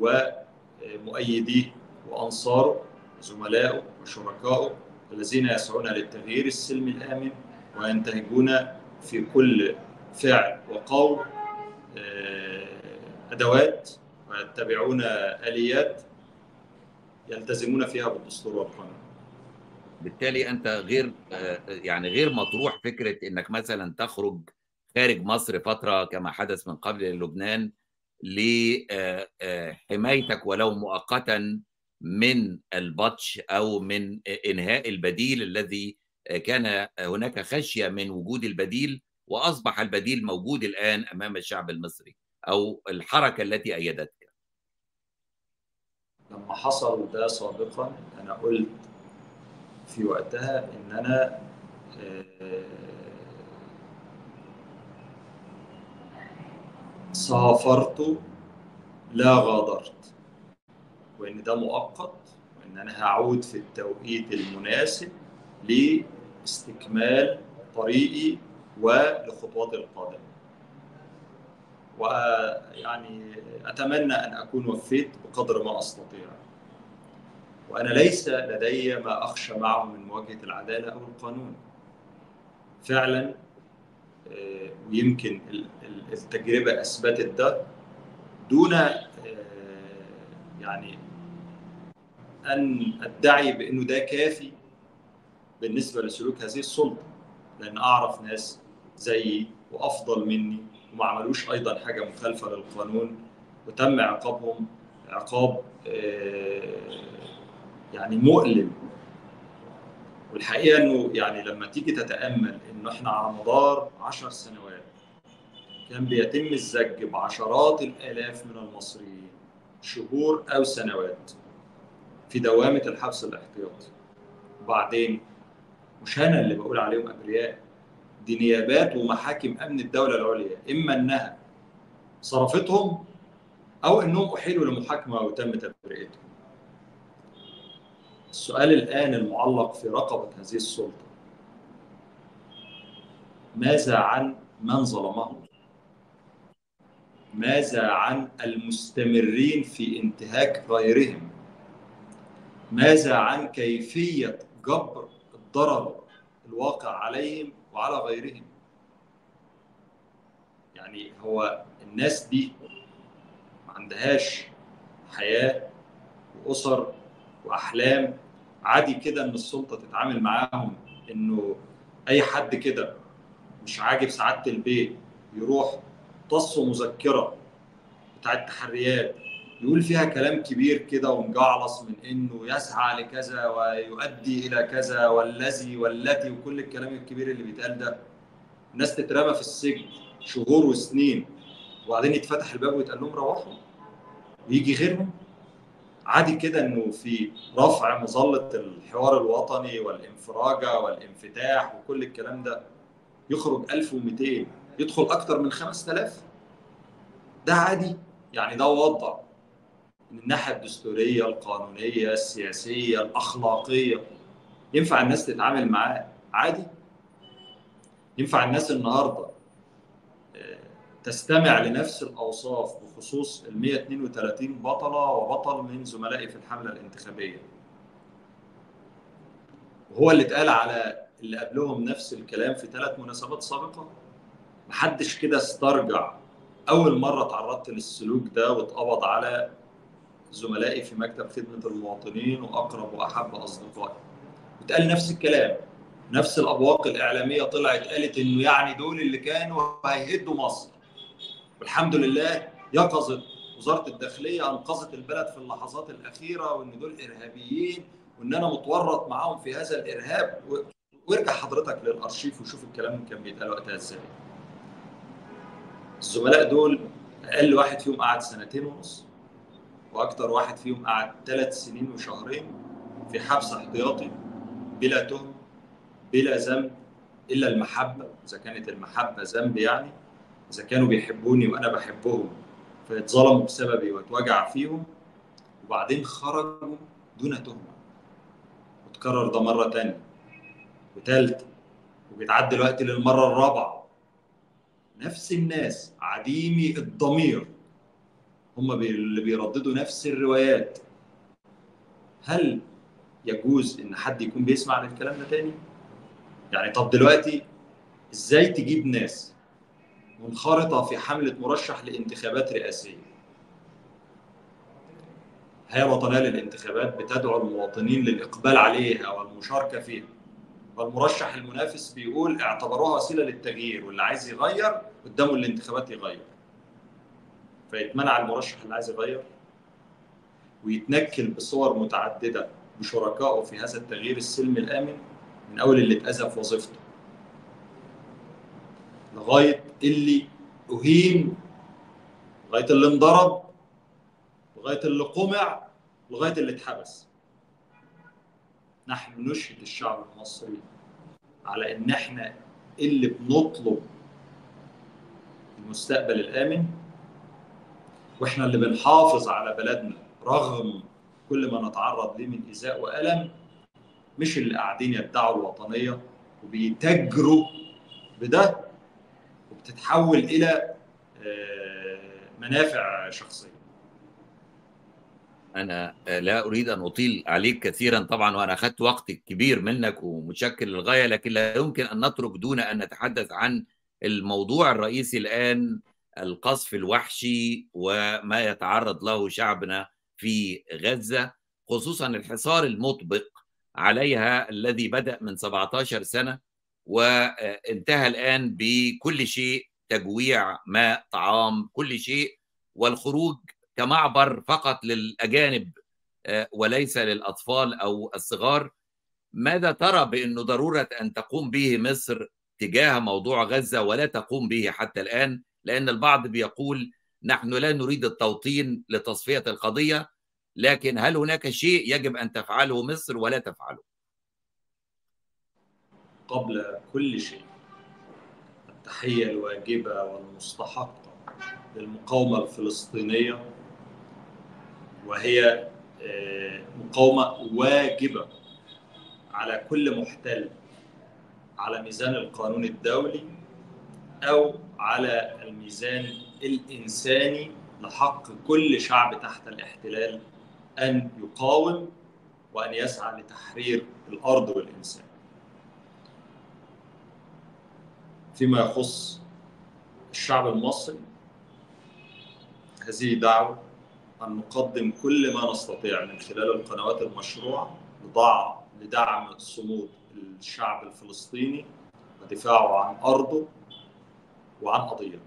ومؤيديه وأنصاره. وزملائه وشركائه الذين يسعون للتغيير السلمي الآمن وينتهجون في كل فعل وقول أدوات ويتبعون آليات يلتزمون فيها بالدستور والقانون. بالتالي أنت غير يعني غير مطروح فكرة إنك مثلا تخرج خارج مصر فترة كما حدث من قبل لبنان لحمايتك ولو مؤقتا من البطش أو من إنهاء البديل الذي كان هناك خشية من وجود البديل وأصبح البديل موجود الآن أمام الشعب المصري أو الحركة التي ايدتك. لما حصل ده سابقا أنا قلت في وقتها إن أنا سافرت لا غادرت وإن ده مؤقت وإن أنا هعود في التوقيت المناسب لاستكمال طريقي ولخطواتي القادمة. ويعني أتمنى أن أكون وفيت بقدر ما أستطيع. وأنا ليس لدي ما أخشى معه من مواجهة العدالة أو القانون. فعلا ويمكن التجربة أثبتت ده دون يعني أن أدعي بأنه ده كافي بالنسبة لسلوك هذه السلطة لأن أعرف ناس زيي وأفضل مني وما عملوش أيضا حاجة مخالفة للقانون وتم عقابهم عقاب يعني مؤلم. والحقيقة إنه يعني لما تيجي تتأمل إنه إحنا على مدار عشر سنوات كان بيتم الزج بعشرات الآلاف من المصريين شهور أو سنوات. في دوامة الحبس الاحتياطي وبعدين مش أنا اللي بقول عليهم أبرياء دي نيابات ومحاكم أمن الدولة العليا. إما إنها صرفتهم أو إنهم أحيلوا لمحاكمة وتم تبرئتهم. السؤال الآن المعلق في رقبة هذه السلطة. ماذا عن من ظلمهم؟ ماذا عن المستمرين في انتهاك غيرهم ماذا عن كيفية جبر الضرر الواقع عليهم وعلى غيرهم؟ يعني هو الناس دي ما عندهاش حياة وأسر وأحلام. عادي كده إن السلطة تتعامل معاهم إنه أي حد كده مش عاجب سعادة البيت يروح طصه مذكرة بتاع التحريات يقول فيها كلام كبير كده ومجعلص من إنه يسعى لكذا ويؤدي إلى كذا والذي والتي وكل الكلام الكبير اللي بيتقال ده. الناس تترمى في السجن شهور وسنين وبعدين يتفتح الباب ويتقال لهم روحوا. ويجي غيرهم. عادي كده إنه في رفع مظلة الحوار الوطني والانفراجة والانفتاح وكل الكلام ده يخرج 1200 يدخل أكتر من 5000 ده عادي. يعني ده وضع. من الناحية الدستورية القانونية السياسية الأخلاقية. ينفع الناس تتعامل معاه عادي؟ ينفع الناس النهارده تستمع لنفس الأوصاف بخصوص ال 132 بطلة وبطل من زملائي في الحملة الانتخابية؟ وهو اللي اتقال على اللي قبلهم نفس الكلام في ثلاث مناسبات سابقة؟ محدش كده استرجع. أول مرة تعرضت للسلوك ده واتقبض على زملائي في مكتب خدمة المواطنين وأقرب وأحب أصدقائي. واتقال نفس الكلام. نفس الأبواق الإعلامية طلعت قالت إنه يعني دول اللي كانوا هيهدوا مصر. والحمد لله يقظت وزارة الداخلية أنقذت البلد في اللحظات الأخيرة وإن دول إرهابيين وإن أنا متورط معاهم في هذا الإرهاب. و... وارجع حضرتك للأرشيف وشوف الكلام كان بيتقال وقتها إزاي. الزملاء دول أقل واحد فيهم قعد سنتين ونص. وأكثر واحد فيهم قعد ثلاث سنين وشهرين في حبس احتياطي بلا تهم بلا ذنب إلا المحبة إذا كانت المحبة ذنب يعني إذا كانوا بيحبوني وأنا بحبهم فيتظلموا بسببي واتوجع فيهم وبعدين خرجوا دون تهمة. وتكرر ده مرة ثانية وثالثه وبيتعدى الوقت للمرة الرابعة. نفس الناس عديمي الضمير. هم اللي بيرددوا نفس الروايات. هل يجوز إن حد يكون بيسمع للكلام ده تاني؟ يعني طب دلوقتي إزاي تجيب ناس منخرطة في حملة مرشح لانتخابات رئاسية؟ الهيئه الوطنيه للانتخابات بتدعو المواطنين للإقبال عليها والمشاركة فيها. فالمرشح المنافس بيقول اعتبروها وسيلة للتغيير واللي عايز يغير قدامه الانتخابات يغير. فيتمنع المرشح اللي عايز يغير ويتنكل بصور متعددة بشركائه في هذا التغيير السلمي الآمن من أول اللي اتأذى في وظيفته. لغاية اللي أهين لغاية اللي انضرب لغاية اللي قمع لغاية اللي اتحبس. نحن نشهد الشعب المصري على إن إحنا اللي بنطلب المستقبل الآمن وإحنا اللي بنحافظ على بلدنا رغم كل ما نتعرض ليه من ايذاء وألم مش اللي قاعدين يدعوا الوطنية وبيتاجروا بده وبتتحول إلى منافع شخصية. أنا لا أريد أن أطيل عليك كثيرا طبعا وأنا أخذت وقت كبير منك ومتشكر للغاية لكن لا يمكن أن نترك دون أن نتحدث عن الموضوع الرئيسي الآن القصف الوحشي وما يتعرض له شعبنا في غزة خصوصا الحصار المطبق عليها الذي بدأ من 17 سنة وانتهى الآن بكل شيء تجويع ماء طعام كل شيء والخروج كمعبر فقط للأجانب وليس للأطفال أو الصغار. ماذا ترى بانه ضرورة أن تقوم به مصر تجاه موضوع غزة ولا تقوم به حتى الآن؟ لأن البعض بيقول نحن لا نريد التوطين لتصفية القضية لكن هل هناك شيء يجب أن تفعله مصر ولا تفعله؟ قبل كل شيء التحية الواجبة والمستحقة للمقاومة الفلسطينية وهي مقاومة واجبة على كل محتل على ميزان القانون الدولي أو على الميزان الإنساني لحق كل شعب تحت الاحتلال أن يقاوم وأن يسعى لتحرير الأرض والإنسان. فيما يخص الشعب المصري هذه دعوة أن نقدم كل ما نستطيع من خلال القنوات المشروعة لضع لدعم صمود الشعب الفلسطيني ودفاعه عن أرضه وعن قضيته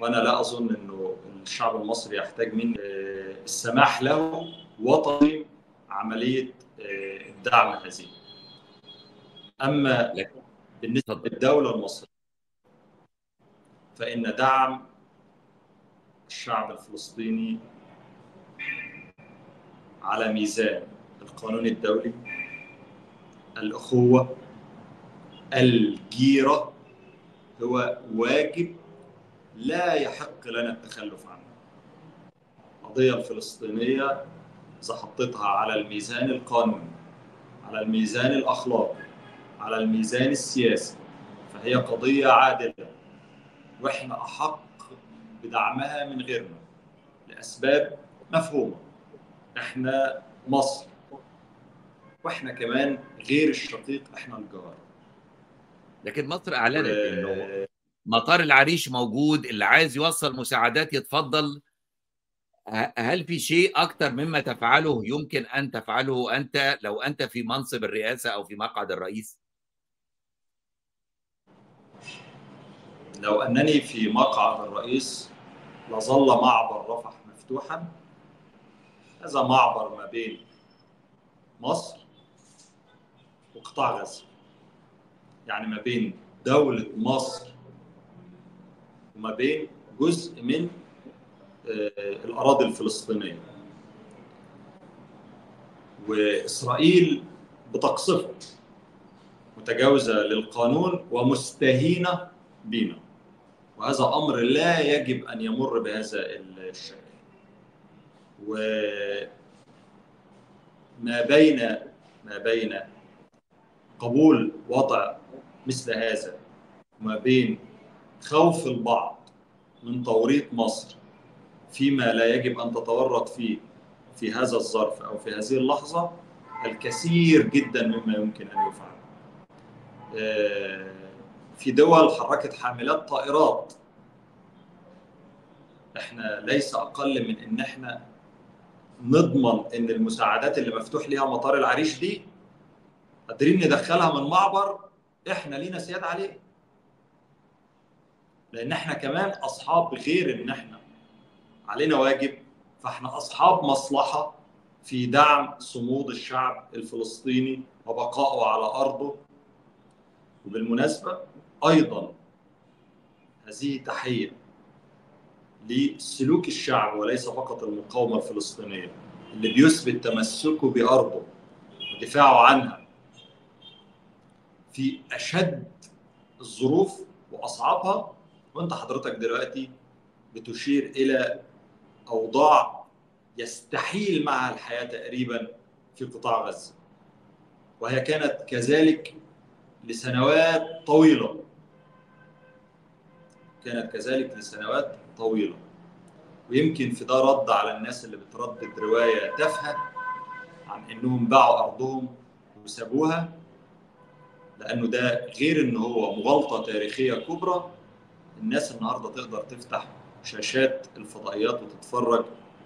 وأنا لا أظن أنه الشعب المصري يحتاج مني السماح له وتنظيم عملية الدعم هذه. أما بالنسبة للدولة المصرية فإن دعم الشعب الفلسطيني على ميزان القانون الدولي الأخوة الجيرة هو واجب لا يحق لنا التخلف عنه. القضية الفلسطينية إذا حطيتها على الميزان القانوني على الميزان الأخلاقي على الميزان السياسي فهي قضية عادلة. وإحنا أحق بدعمها من غيرنا لأسباب مفهومة. إحنا مصر وإحنا كمان غير الشقيق إحنا الجار. لكن مصر أعلنت و... إنه مطار العريش موجود اللي عايز يوصل مساعدات يتفضل هل في شيء أكثر مما تفعله يمكن أن تفعله أنت لو أنت في منصب الرئاسة أو في مقعد الرئيس؟ لو أنني في مقعد الرئيس لظل معبر رفح مفتوحا هذا معبر ما بين مصر وقطاع غزة يعني ما بين دولة مصر وما بين جزء من الأراضي الفلسطينية. وإسرائيل بتقصفه متجاوزة للقانون ومستهينة بنا وهذا أمر لا يجب أن يمر بهذا الشكل. وما بين ما بين قبول وضع مثل هذا وما بين خوف البعض من توريط مصر فيما لا يجب أن تتورط فيه في هذا الظرف أو في هذه اللحظة الكثير جدا مما يمكن أن يفعل. في دول حركت حاملات طائرات إحنا ليس أقل من إن إحنا نضمن إن المساعدات اللي مفتوح ليها مطار العريش دي قادرين ندخلها من معبر إحنا لينا سيادة عليه. لأن إحنا كمان أصحاب غير إن إحنا علينا واجب فاحنا أصحاب مصلحة في دعم صمود الشعب الفلسطيني وبقائه على أرضه. وبالمناسبة أيضا هذه تحية لسلوك الشعب وليس فقط المقاومة الفلسطينية اللي بيثبت تمسكه بأرضه ودفاعه عنها. في أشد الظروف وأصعبها وأنت حضرتك دلوقتي بتشير إلى أوضاع يستحيل معها الحياة تقريبا في قطاع غزة. وهي كانت كذلك لسنوات طويلة. كانت كذلك لسنوات طويلة. ويمكن في ده رد على الناس اللي بتردد رواية تافهة عن إنهم باعوا أرضهم وسابوها. لأنه ده غير إن هو مغالطة تاريخية كبرى الناس النهارده تقدر تفتح شاشات الفضائيات وتتفرج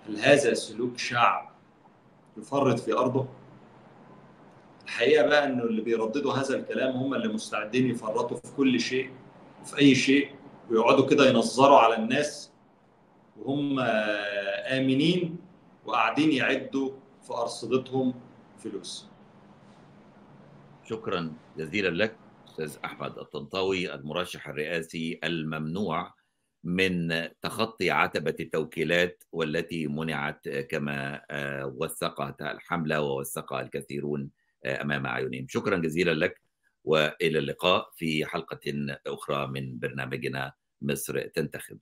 هل هذا سلوك شعب يفرط في أرضه؟ الحقيقة بقى إنه اللي بيرددوا هذا الكلام هم اللي مستعدين يفرطوا في كل شيء وفي أي شيء ويقعدوا كده ينظروا على الناس وهم آمنين وقاعدين يعدوا في أرصدتهم فلوس. شكرا جزيلا لك أستاذ أحمد الطنطاوي المرشح الرئاسي الممنوع من تخطي عتبة التوكيلات والتي منعت كما وثقت الحملة ووثقها الكثيرون أمام أعينهم. شكرا جزيلا لك وإلى اللقاء في حلقة أخرى من برنامجنا مصر تنتخب.